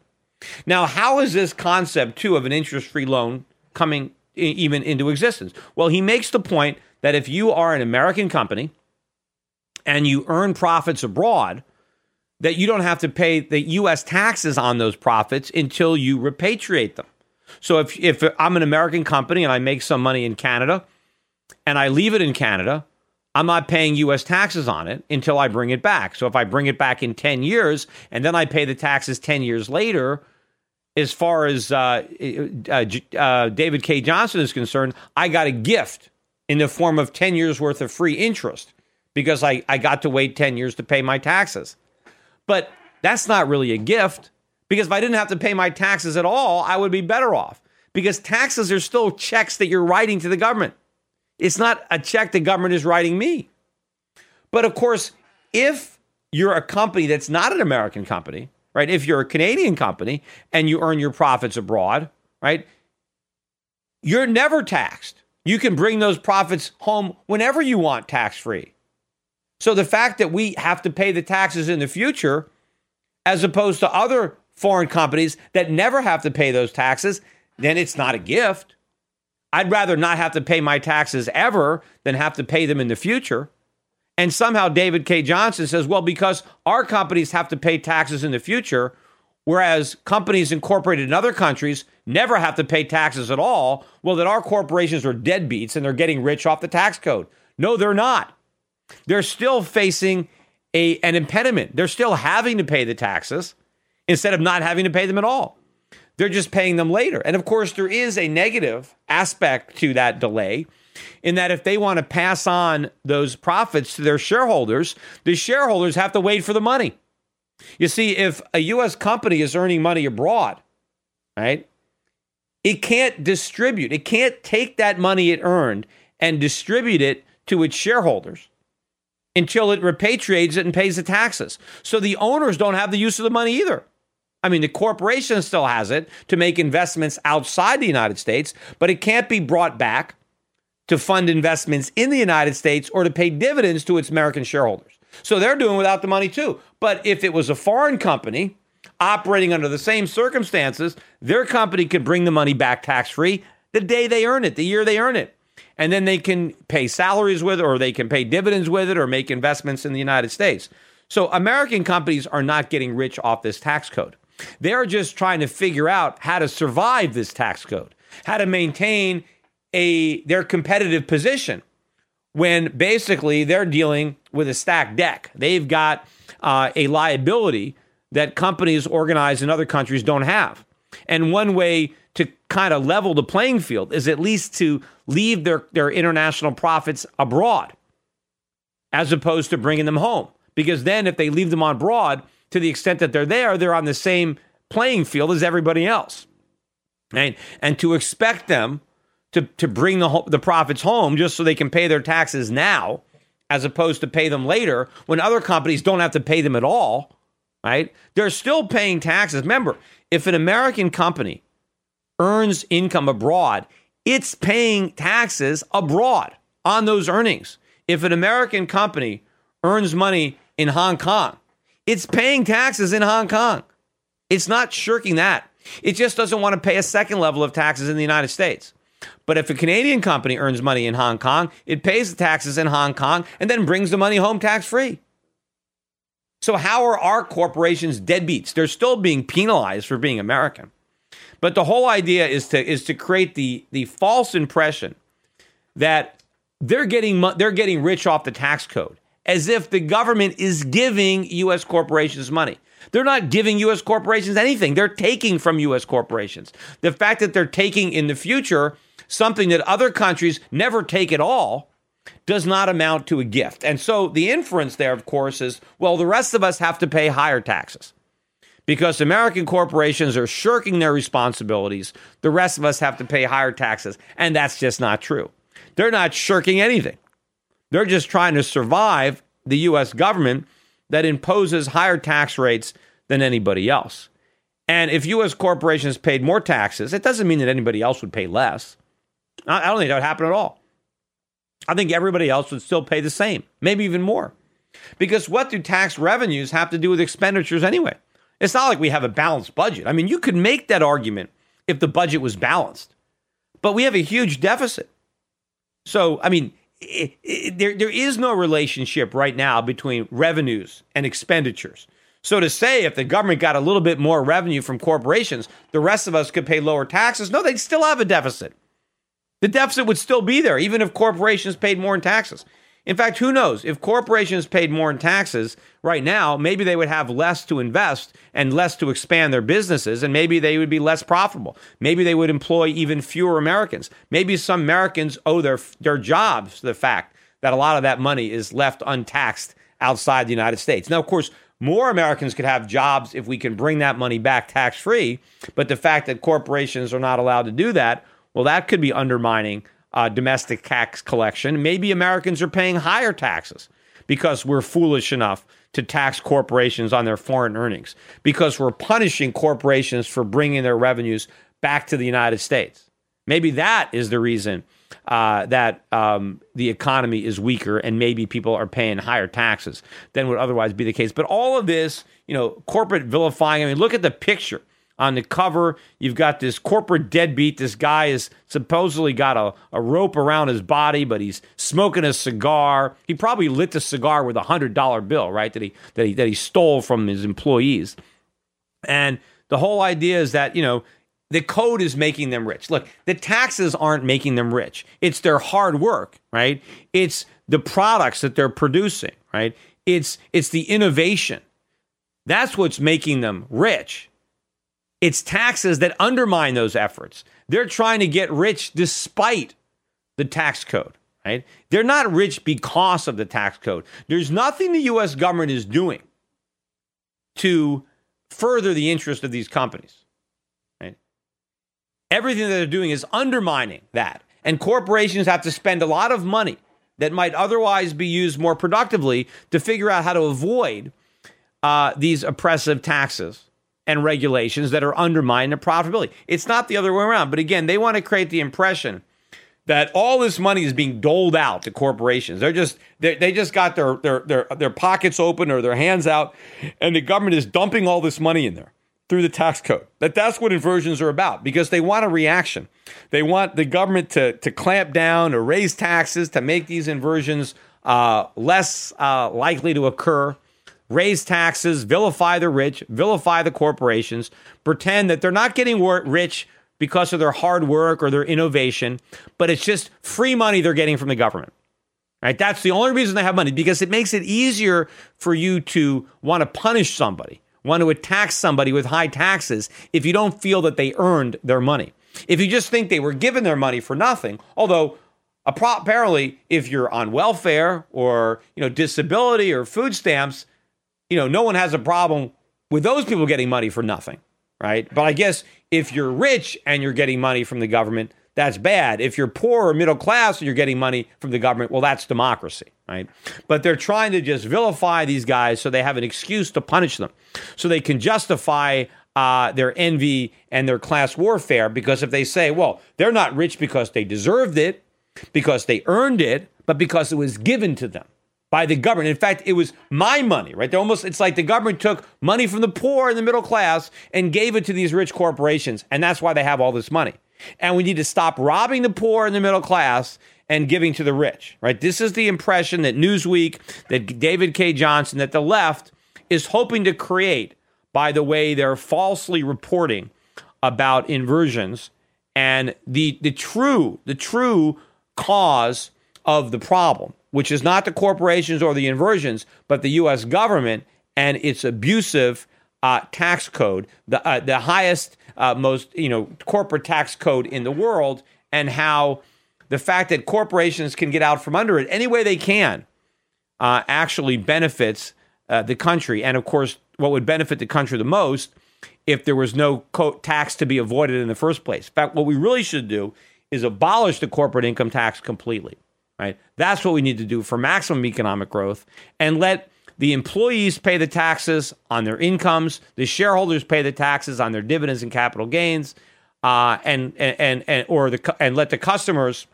Now, how is this concept, too, of an interest free loan coming even into existence? Well, he makes the point that if you are an American company and you earn profits abroad, that you don't have to pay the US taxes on those profits until you repatriate them. So if, if I'm an American company and I make some money in Canada and I leave it in Canada, I'm not paying US taxes on it until I bring it back. So if I bring it back in 10 years and then I pay the taxes 10 years later, as far as uh, uh, uh, David K. Johnson is concerned, I got a gift in the form of 10 years worth of free interest because I, I got to wait 10 years to pay my taxes. But that's not really a gift because if I didn't have to pay my taxes at all, I would be better off because taxes are still checks that you're writing to the government. It's not a check the government is writing me. But of course, if you're a company that's not an American company, right? If you're a Canadian company and you earn your profits abroad, right? You're never taxed. You can bring those profits home whenever you want tax free. So the fact that we have to pay the taxes in the future, as opposed to other foreign companies that never have to pay those taxes, then it's not a gift. I'd rather not have to pay my taxes ever than have to pay them in the future. And somehow David K. Johnson says, well, because our companies have to pay taxes in the future, whereas companies incorporated in other countries never have to pay taxes at all, well, that our corporations are deadbeats and they're getting rich off the tax code. No, they're not. They're still facing a, an impediment. They're still having to pay the taxes instead of not having to pay them at all. They're just paying them later. And of course, there is a negative aspect to that delay in that if they want to pass on those profits to their shareholders, the shareholders have to wait for the money. You see, if a U.S. company is earning money abroad, right, it can't distribute, it can't take that money it earned and distribute it to its shareholders until it repatriates it and pays the taxes. So the owners don't have the use of the money either. I mean, the corporation still has it to make investments outside the United States, but it can't be brought back to fund investments in the United States or to pay dividends to its American shareholders. So they're doing without the money too. But if it was a foreign company operating under the same circumstances, their company could bring the money back tax free the day they earn it, the year they earn it. And then they can pay salaries with it, or they can pay dividends with it, or make investments in the United States. So American companies are not getting rich off this tax code. They're just trying to figure out how to survive this tax code, how to maintain a their competitive position when basically they're dealing with a stacked deck. They've got uh, a liability that companies organized in other countries don't have. And one way to kind of level the playing field is at least to leave their, their international profits abroad as opposed to bringing them home. Because then, if they leave them on abroad, to the extent that they're there, they're on the same playing field as everybody else. Right? And to expect them to, to bring the, the profits home just so they can pay their taxes now, as opposed to pay them later when other companies don't have to pay them at all, right? They're still paying taxes. Remember, if an American company earns income abroad, it's paying taxes abroad on those earnings. If an American company earns money in Hong Kong, it's paying taxes in Hong Kong. It's not shirking that. It just doesn't want to pay a second level of taxes in the United States. But if a Canadian company earns money in Hong Kong, it pays the taxes in Hong Kong and then brings the money home tax free. So, how are our corporations deadbeats? They're still being penalized for being American. But the whole idea is to is to create the the false impression that they're getting they're getting rich off the tax code as if the government is giving U.S. corporations money. They're not giving U.S. corporations anything. They're taking from U.S. corporations. The fact that they're taking in the future something that other countries never take at all does not amount to a gift. And so the inference there, of course, is well, the rest of us have to pay higher taxes because American corporations are shirking their responsibilities. The rest of us have to pay higher taxes. And that's just not true. They're not shirking anything. They're just trying to survive the U.S. government that imposes higher tax rates than anybody else. And if U.S. corporations paid more taxes, it doesn't mean that anybody else would pay less. I don't think that would happen at all. I think everybody else would still pay the same, maybe even more. Because what do tax revenues have to do with expenditures anyway? It's not like we have a balanced budget. I mean, you could make that argument if the budget was balanced, but we have a huge deficit. So, I mean, it, it, there, there is no relationship right now between revenues and expenditures. So to say if the government got a little bit more revenue from corporations, the rest of us could pay lower taxes, no, they'd still have a deficit. The deficit would still be there, even if corporations paid more in taxes. In fact, who knows? If corporations paid more in taxes right now, maybe they would have less to invest and less to expand their businesses, and maybe they would be less profitable. Maybe they would employ even fewer Americans. Maybe some Americans owe their, their jobs to the fact that a lot of that money is left untaxed outside the United States. Now, of course, more Americans could have jobs if we can bring that money back tax free, but the fact that corporations are not allowed to do that, well, that could be undermining uh, domestic tax collection. Maybe Americans are paying higher taxes because we're foolish enough to tax corporations on their foreign earnings, because we're punishing corporations for bringing their revenues back to the United States. Maybe that is the reason uh, that um, the economy is weaker and maybe people are paying higher taxes than would otherwise be the case. But all of this, you know, corporate vilifying, I mean, look at the picture on the cover, you've got this corporate deadbeat. This guy is supposedly got a, a rope around his body, but he's smoking a cigar. He probably lit the cigar with a hundred dollar bill, right? That he that he that he stole from his employees. And the whole idea is that, you know, the code is making them rich. Look, the taxes aren't making them rich. It's their hard work, right? It's the products that they're producing, right? It's it's the innovation. That's what's making them rich. It's taxes that undermine those efforts. They're trying to get rich despite the tax code, right? They're not rich because of the tax code. There's nothing the US government is doing to further the interest of these companies. Right? Everything that they're doing is undermining that. And corporations have to spend a lot of money that might otherwise be used more productively to figure out how to avoid uh, these oppressive taxes and regulations that are undermining the profitability. It's not the other way around. But again, they want to create the impression that all this money is being doled out to corporations. They're just they they just got their their their their pockets open or their hands out, and the government is dumping all this money in there through the tax code. That that's what inversions are about because they want a reaction. They want the government to to clamp down or raise taxes to make these inversions uh, less uh, likely to occur. Raise taxes, vilify the rich, vilify the corporations, pretend that they're not getting rich because of their hard work or their innovation, but it's just free money they're getting from the government. Right? That's the only reason they have money because it makes it easier for you to want to punish somebody, want to attack somebody with high taxes if you don't feel that they earned their money. If you just think they were given their money for nothing, although apparently if you're on welfare or, you know, disability or food stamps, you know, no one has a problem with those people getting money for nothing, right? But I guess if you're rich and you're getting money from the government, that's bad. If you're poor or middle class and you're getting money from the government, well, that's democracy, right? But they're trying to just vilify these guys so they have an excuse to punish them, so they can justify uh, their envy and their class warfare. Because if they say, well, they're not rich because they deserved it, because they earned it, but because it was given to them by the government. In fact, it was my money, right? They're almost it's like the government took money from the poor and the middle class and gave it to these rich corporations, and that's why they have all this money. And we need to stop robbing the poor and the middle class and giving to the rich, right? This is the impression that Newsweek, that David K. Johnson, that the left is hoping to create by the way they're falsely reporting about inversions and the the true the true cause of the problem which is not the corporations or the inversions, but the U.S. government and its abusive uh, tax code, the uh, the highest, uh, most you know corporate tax code in the world, and how the fact that corporations can get out from under it any way they can uh, actually benefits uh, the country, and of course, what would benefit the country the most if there was no tax to be avoided in the first place. In fact, what we really should do is abolish the corporate income tax completely right? That's what we need to do for maximum economic growth and let the employees pay the taxes on their incomes, the shareholders pay the taxes on their dividends and capital gains, uh, and, and and or the and let the customers,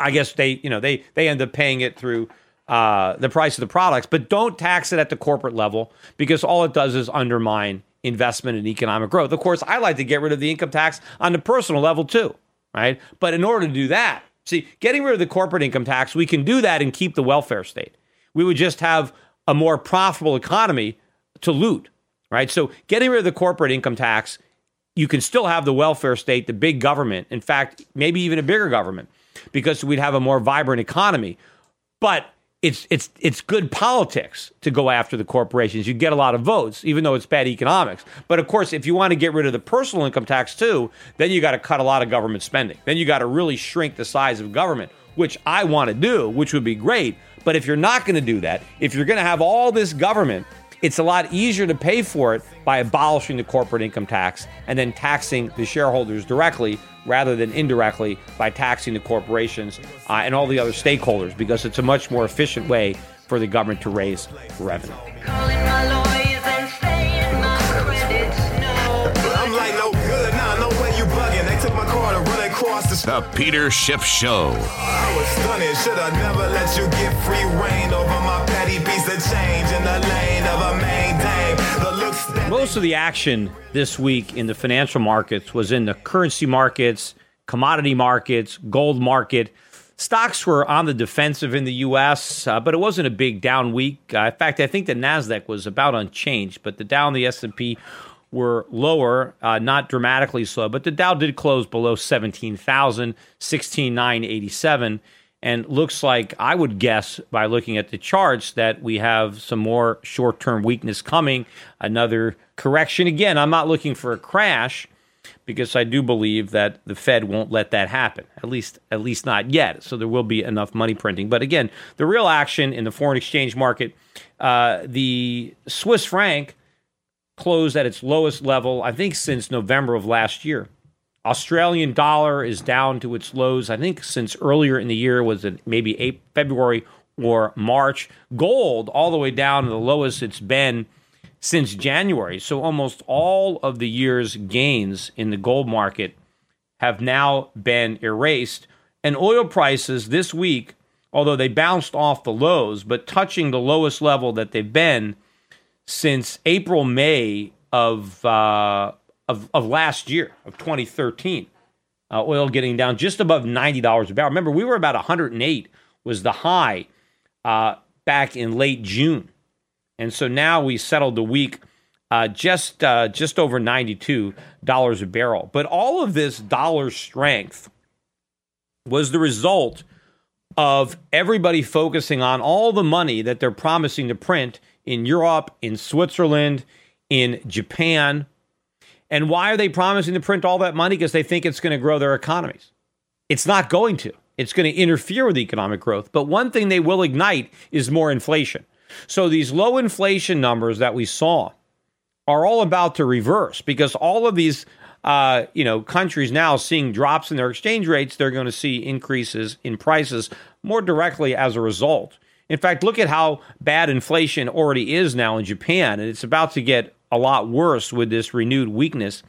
I guess they you know they they end up paying it through uh, the price of the products, but don't tax it at the corporate level because all it does is undermine investment and economic growth. Of course, I like to get rid of the income tax on the personal level too, right? But in order to do that, See, getting rid of the corporate income tax, we can do that and keep the welfare state. We would just have a more profitable economy to loot, right? So, getting rid of the corporate income tax, you can still have the welfare state, the big government, in fact, maybe even a bigger government, because we'd have a more vibrant economy. But it's it's it's good politics to go after the corporations. You get a lot of votes, even though it's bad economics. But of course, if you want to get rid of the personal income tax too, then you got to cut a lot of government spending. Then you got to really shrink the size of government, which I want to do, which would be great. But if you're not going to do that, if you're going to have all this government it's a lot easier to pay for it by abolishing the corporate income tax and then taxing the shareholders directly rather than indirectly by taxing the corporations uh, and all the other stakeholders because it's a much more efficient way for the government to raise revenue. The Peter Schiff Show. I was stunning, should have never let you get free reign over my petty piece of change in the Most of the action this week in the financial markets was in the currency markets, commodity markets, gold market. Stocks were on the defensive in the U.S., uh, but it wasn't a big down week. Uh, in fact, I think the Nasdaq was about unchanged, but the Dow and the S&P were lower, uh, not dramatically so, but the Dow did close below 17,000, 16,987. And looks like I would guess by looking at the charts that we have some more short term weakness coming, another correction. Again, I'm not looking for a crash because I do believe that the Fed won't let that happen. At least at least not yet. So there will be enough money printing. But again, the real action in the foreign exchange market, uh, the Swiss franc closed at its lowest level, I think, since November of last year. Australian dollar is down to its lows, I think, since earlier in the year, was it maybe February or March. Gold all the way down to the lowest it's been since January. So almost all of the year's gains in the gold market have now been erased. And oil prices this week, although they bounced off the lows, but touching the lowest level that they've been since April, May of, uh, of, of last year, of 2013. Uh, oil getting down just above $90 a barrel. Remember, we were about 108 was the high uh, back in late June. And so now we settled the week uh, just uh, just over $92 a barrel. But all of this dollar strength was the result of everybody focusing on all the money that they're promising to print in Europe, in Switzerland, in Japan. And why are they promising to print all that money? Because they think it's going to grow their economies. It's not going to. It's going to interfere with economic growth. But one thing they will ignite is more inflation. So these low inflation numbers that we saw are all about to reverse because all of these uh, you know countries now seeing drops in their exchange rates, they're going to see increases in prices more directly as a result. In fact, look at how bad inflation already is now in Japan, and it's about to get a lot worse with this renewed weakness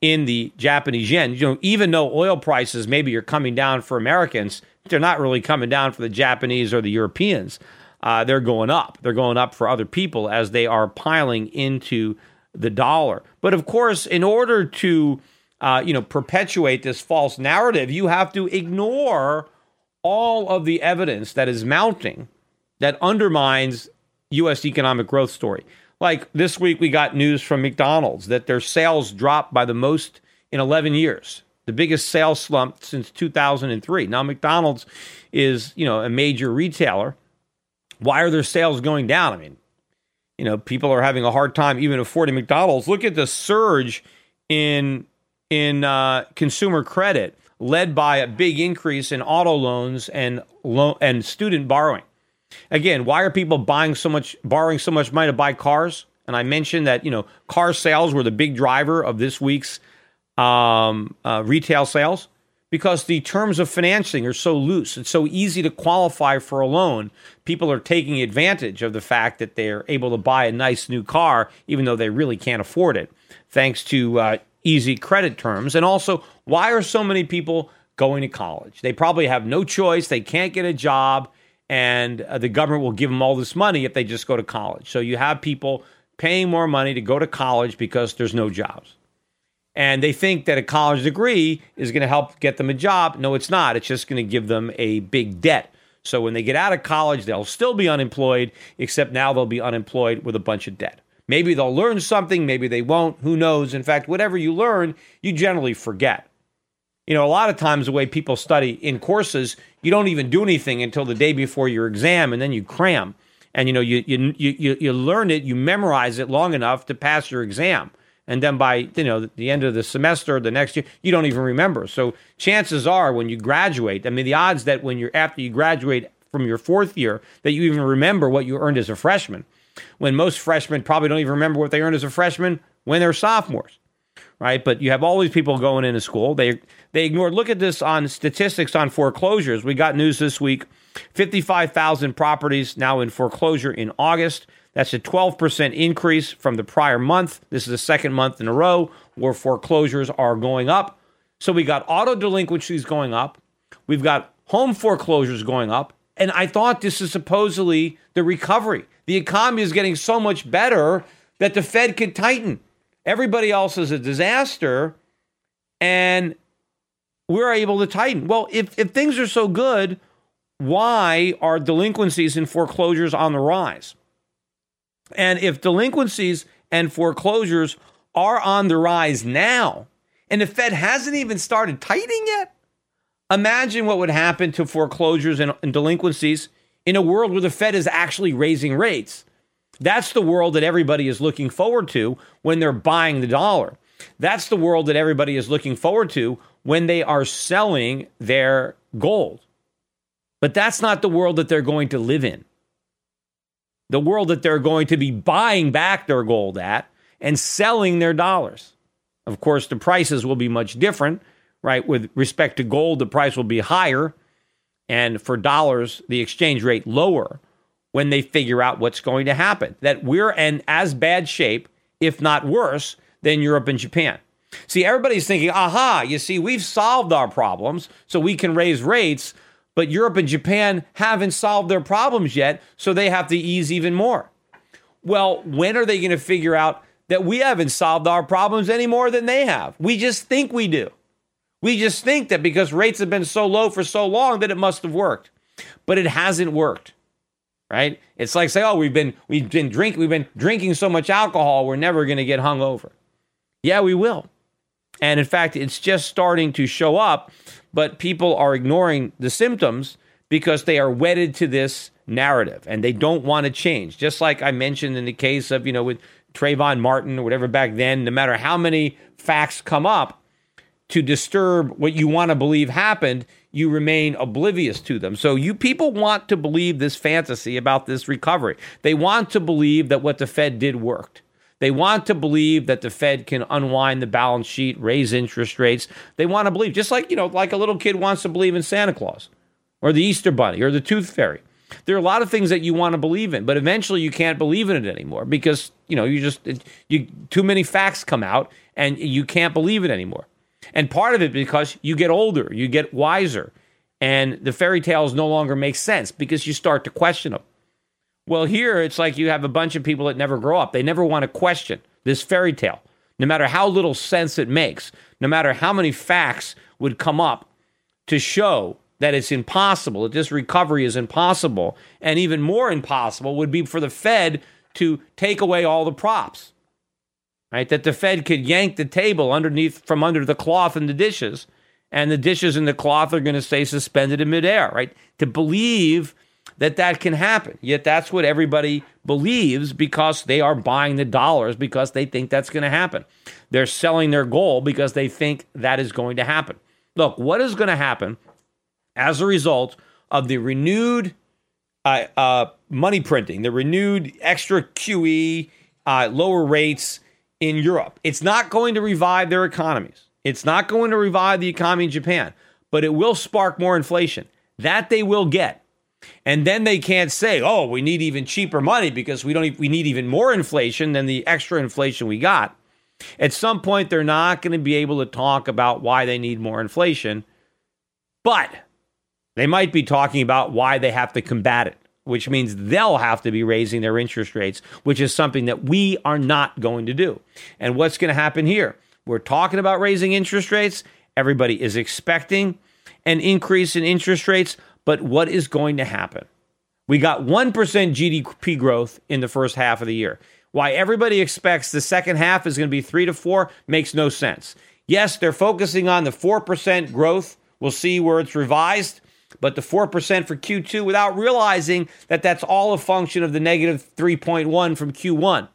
in the Japanese yen. You know, even though oil prices maybe are coming down for Americans, they're not really coming down for the Japanese or the Europeans. Uh, they're going up. They're going up for other people as they are piling into the dollar. But of course, in order to uh, you know perpetuate this false narrative, you have to ignore all of the evidence that is mounting that undermines U.S. economic growth story. Like this week, we got news from McDonald's that their sales dropped by the most in 11 years, the biggest sales slump since 2003. Now, McDonald's is you know a major retailer why are their sales going down? I mean, you know, people are having a hard time even affording McDonald's. Look at the surge in in uh, consumer credit, led by a big increase in auto loans and loan and student borrowing. Again, why are people buying so much, borrowing so much money to buy cars? And I mentioned that you know car sales were the big driver of this week's um, uh, retail sales because the terms of financing are so loose. It's so easy to qualify for a loan. People are taking advantage of the fact that they're able to buy a nice new car, even though they really can't afford it, thanks to uh, easy credit terms. And also, why are so many people going to college? They probably have no choice, they can't get a job, and uh, the government will give them all this money if they just go to college. So you have people paying more money to go to college because there's no jobs and they think that a college degree is going to help get them a job. No, it's not. It's just going to give them a big debt. So when they get out of college, they'll still be unemployed, except now they'll be unemployed with a bunch of debt. Maybe they'll learn something, maybe they won't. Who knows? In fact, whatever you learn, you generally forget. You know, a lot of times the way people study in courses, you don't even do anything until the day before your exam, and then you cram. And you know, you you you you learn it, you memorize it long enough to pass your exam. And then by you know the end of the semester the next year you don't even remember. So chances are when you graduate i mean the odds that when you're after you graduate from your fourth year that you even remember what you earned as a freshman. When most freshmen probably don't even remember what they earned as a freshman when they're sophomores right but you have all these people going into school they they ignored look at this on statistics on foreclosures we got news this week 55,000 properties now in foreclosure in August that's a 12% increase from the prior month. This is the second month in a row where foreclosures are going up. So we got auto delinquencies going up. We've got home foreclosures going up. And I thought this is supposedly the recovery. The economy is getting so much better that the Fed could tighten. Everybody else is a disaster. And we're able to tighten. Well, if, if things are so good, why are delinquencies and foreclosures on the rise? And if delinquencies and foreclosures are on the rise now, and the Fed hasn't even started tightening yet, imagine what would happen to foreclosures and, and delinquencies in a world where the Fed is actually raising rates. That's the world that everybody is looking forward to when they're buying the dollar. That's the world that everybody is looking forward to when they are selling their gold. But that's not the world that they're going to live in the world that they're going to be buying back their gold at. and selling their dollars. Of course, the prices will be much different, right? With respect to gold, the price will be higher, and for dollars, the exchange rate lower when they figure out what's going to happen. That we're in as bad shape, if not worse, than Europe and Japan. See, everybody's thinking, aha, you see, we've solved our problems, so we can raise rates, but Europe and Japan haven't solved their problems yet, so they have to ease even more. Well, when are they going to figure out that we haven't solved our problems any more than they have? We just think we do. We just think that because rates have been so low for so long that it must have worked. But it hasn't worked. Right? It's like say, oh, we've been we've been drinking we've been drinking so much alcohol, we're never going to get hung over. Yeah, we will. And in fact, it's just starting to show up, but people are ignoring the symptoms because they are wedded to this narrative and they don't want to change. Just like I mentioned in the case of, you know, with Trayvon Martin or whatever back then, no matter how many facts come up to disturb what you want to believe happened, you remain oblivious to them. So you people want to believe this fantasy about this recovery. They want to believe that what the Fed did worked. They want to believe that the Fed can unwind the balance sheet, raise interest rates. They want to believe, just like, you know, like a little kid wants to believe in Santa Claus or the Easter Bunny or the Tooth Fairy. There are a lot of things that you want to believe in, but eventually you can't believe in it anymore because, you know, you just, you, too many facts come out and you can't believe it anymore. And part of it because you get older, you get wiser, and the fairy tales no longer make sense because you start to question them. Well, here it's like you have a bunch of people that never grow up. They never want to question this fairy tale, no matter how little sense it makes, no matter how many facts would come up to show that it's impossible, that this recovery is impossible. And even more impossible would be for the Fed to take away all the props. Right? That the Fed could yank the table underneath from under the cloth and the dishes, and the dishes and the cloth are going to stay suspended in midair, right? To believe that that can happen. Yet that's what everybody believes because they are buying the dollars because they think that's going to happen. They're selling their gold because they think that is going to happen. Look, what is going to happen as a result of the renewed uh, uh, money printing, the renewed extra QE, uh, lower rates in Europe? It's not going to revive their economies. It's not going to revive the economy in Japan, but it will spark more inflation. That they will get. And then they can't say, "Oh, we need even cheaper money because we don't we need even more inflation than the extra inflation we got." At some point they're not going to be able to talk about why they need more inflation, but they might be talking about why they have to combat it, which means they'll have to be raising their interest rates, which is something that we are not going to do. And what's going to happen here? We're talking about raising interest rates. Everybody is expecting an increase in interest rates. But what is going to happen? We got 1% GDP growth in the first half of the year. Why everybody expects the second half is going to be 3 to 4 makes no sense. Yes, they're focusing on the 4% growth. We'll see where it's revised, but the 4% for Q2 without realizing that that's all a function of the negative 3.1 from Q1.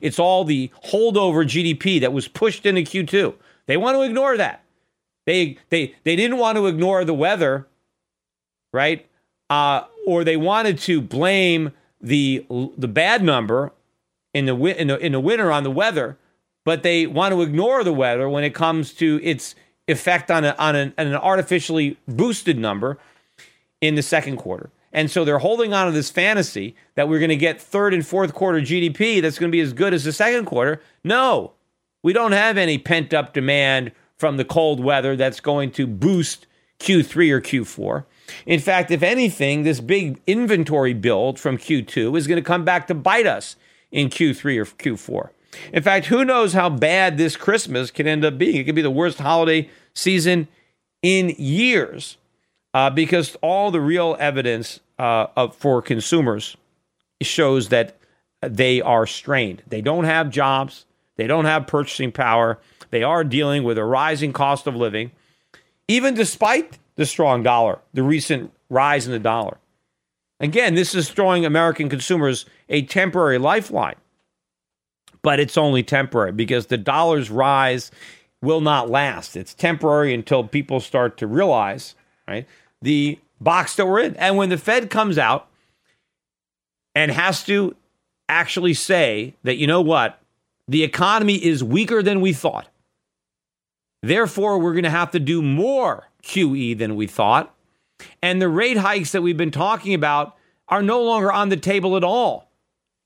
It's all the holdover GDP that was pushed into Q2. They want to ignore that. They they they didn't want to ignore the weather right? Uh, or they wanted to blame the the bad number in the, in the in the winter on the weather, but they want to ignore the weather when it comes to its effect on a, on an, an artificially boosted number in the second quarter. And so they're holding on to this fantasy that we're going to get third and fourth quarter GDP that's going to be as good as the second quarter. No, we don't have any pent up demand from the cold weather that's going to boost Q3 or Q4. In fact, if anything, this big inventory build from Q2 is going to come back to bite us in Q3 or Q4. In fact, who knows how bad this Christmas can end up being? It could be the worst holiday season in years uh, because all the real evidence uh, of, for consumers shows that they are strained. They don't have jobs, they don't have purchasing power, they are dealing with a rising cost of living, even despite the strong dollar, the recent rise in the dollar. Again, this is throwing American consumers a temporary lifeline, but it's only temporary because the dollar's rise will not last. It's temporary until people start to realize, right, the box that we're in. And when the Fed comes out and has to actually say that, you know what, The economy is weaker than we thought. Therefore, we're going to have to do more QE than we thought. And the rate hikes that we've been talking about are no longer on the table at all.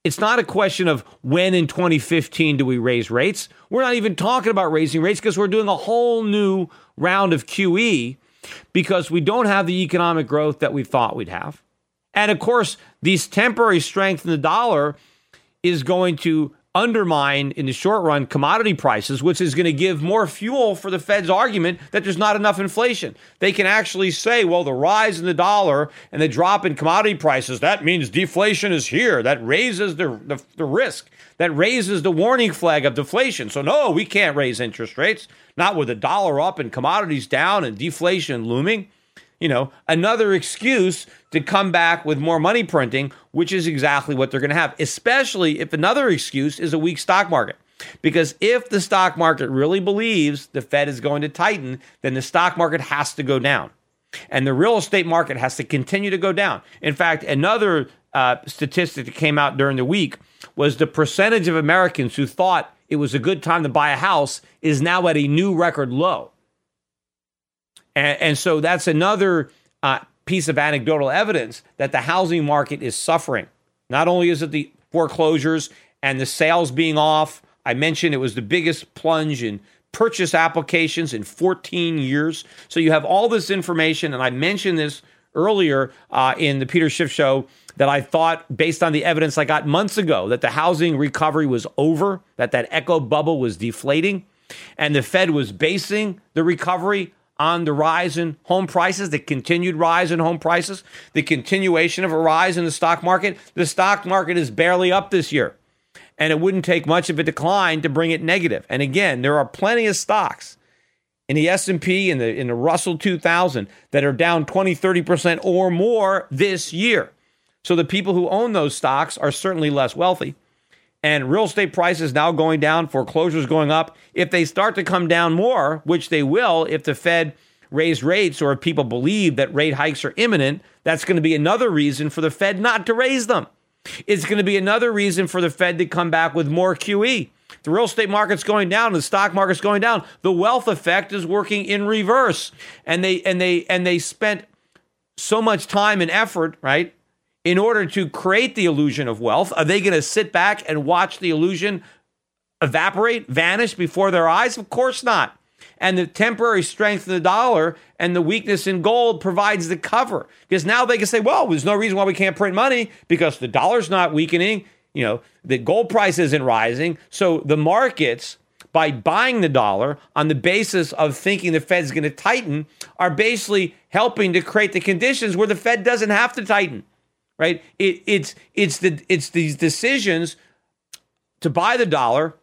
It's not a question of when in 2015 do we raise rates. We're not even talking about raising rates because we're doing a whole new round of QE because we don't have the economic growth that we thought we'd have. And of course, these temporary strength in the dollar is going to undermine in the short run commodity prices, which is going to give more fuel for the Fed's argument that there's not enough inflation. They can actually say, well, the rise in the dollar and the drop in commodity prices, that means deflation is here. That raises the, the, the risk. That raises the warning flag of deflation. So, no, we can't raise interest rates, not with the dollar up and commodities down and deflation looming you know, another excuse to come back with more money printing, which is exactly what they're going to have, especially if another excuse is a weak stock market. Because if the stock market really believes the Fed is going to tighten, then the stock market has to go down. And the real estate market has to continue to go down. In fact, another uh, statistic that came out during the week was the percentage of Americans who thought it was a good time to buy a house is now at a new record low. And, and so that's another uh, piece of anecdotal evidence that the housing market is suffering. Not only is it the foreclosures and the sales being off, I mentioned it was the biggest plunge in purchase applications in 14 years. So you have all this information, and I mentioned this earlier uh, in the Peter Schiff show that I thought, based on the evidence I got months ago, that the housing recovery was over, that that echo bubble was deflating, and the Fed was basing the recovery on the rise in home prices, the continued rise in home prices, the continuation of a rise in the stock market. The stock market is barely up this year, and it wouldn't take much of a decline to bring it negative. And again, there are plenty of stocks in the S&P and the in the Russell 2000 that are down 20, 30% or more this year. So the people who own those stocks are certainly less wealthy. And real estate prices now going down, foreclosures going up. If they start to come down more, which they will if the Fed raise rates or if people believe that rate hikes are imminent, that's going to be another reason for the Fed not to raise them. It's going to be another reason for the Fed to come back with more QE. The real estate market's going down, the stock market's going down. The wealth effect is working in reverse. And they and they and they spent so much time and effort, right, in order to create the illusion of wealth? Are they going to sit back and watch the illusion evaporate, vanish before their eyes? Of course not. And the temporary strength of the dollar and the weakness in gold provides the cover because now they can say, well, there's no reason why we can't print money because the dollar's not weakening. You know, the gold price isn't rising. So the markets, by buying the dollar on the basis of thinking the Fed's going to tighten, are basically helping to create the conditions where the Fed doesn't have to tighten right? It, it's it's the it's these decisions to buy the dollar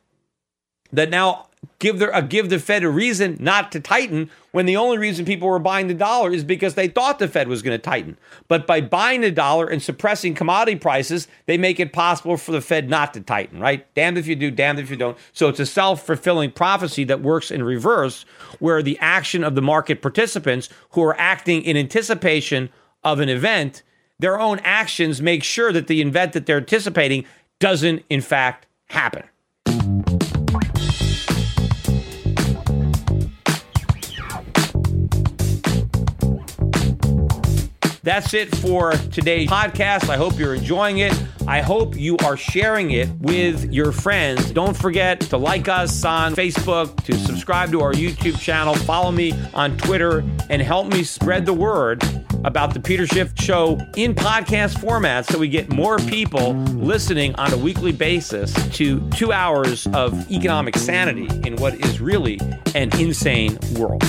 that now give the uh, give the Fed a reason not to tighten when the only reason people were buying the dollar is because they thought the Fed was going to tighten. But by buying the dollar and suppressing commodity prices, they make it possible for the Fed not to tighten, right? Damned if you do, damned if you don't. So it's a self-fulfilling prophecy that works in reverse where the action of the market participants who are acting in anticipation of an event their own actions make sure that the event that they're anticipating doesn't, in fact, happen. That's it for today's podcast. I hope you're enjoying it. I hope you are sharing it with your friends. Don't forget to like us on Facebook, to subscribe to our YouTube channel, follow me on Twitter, and help me spread the word about the Peter Schiff Show in podcast format so we get more people listening on a weekly basis to two hours of economic sanity in what is really an insane world.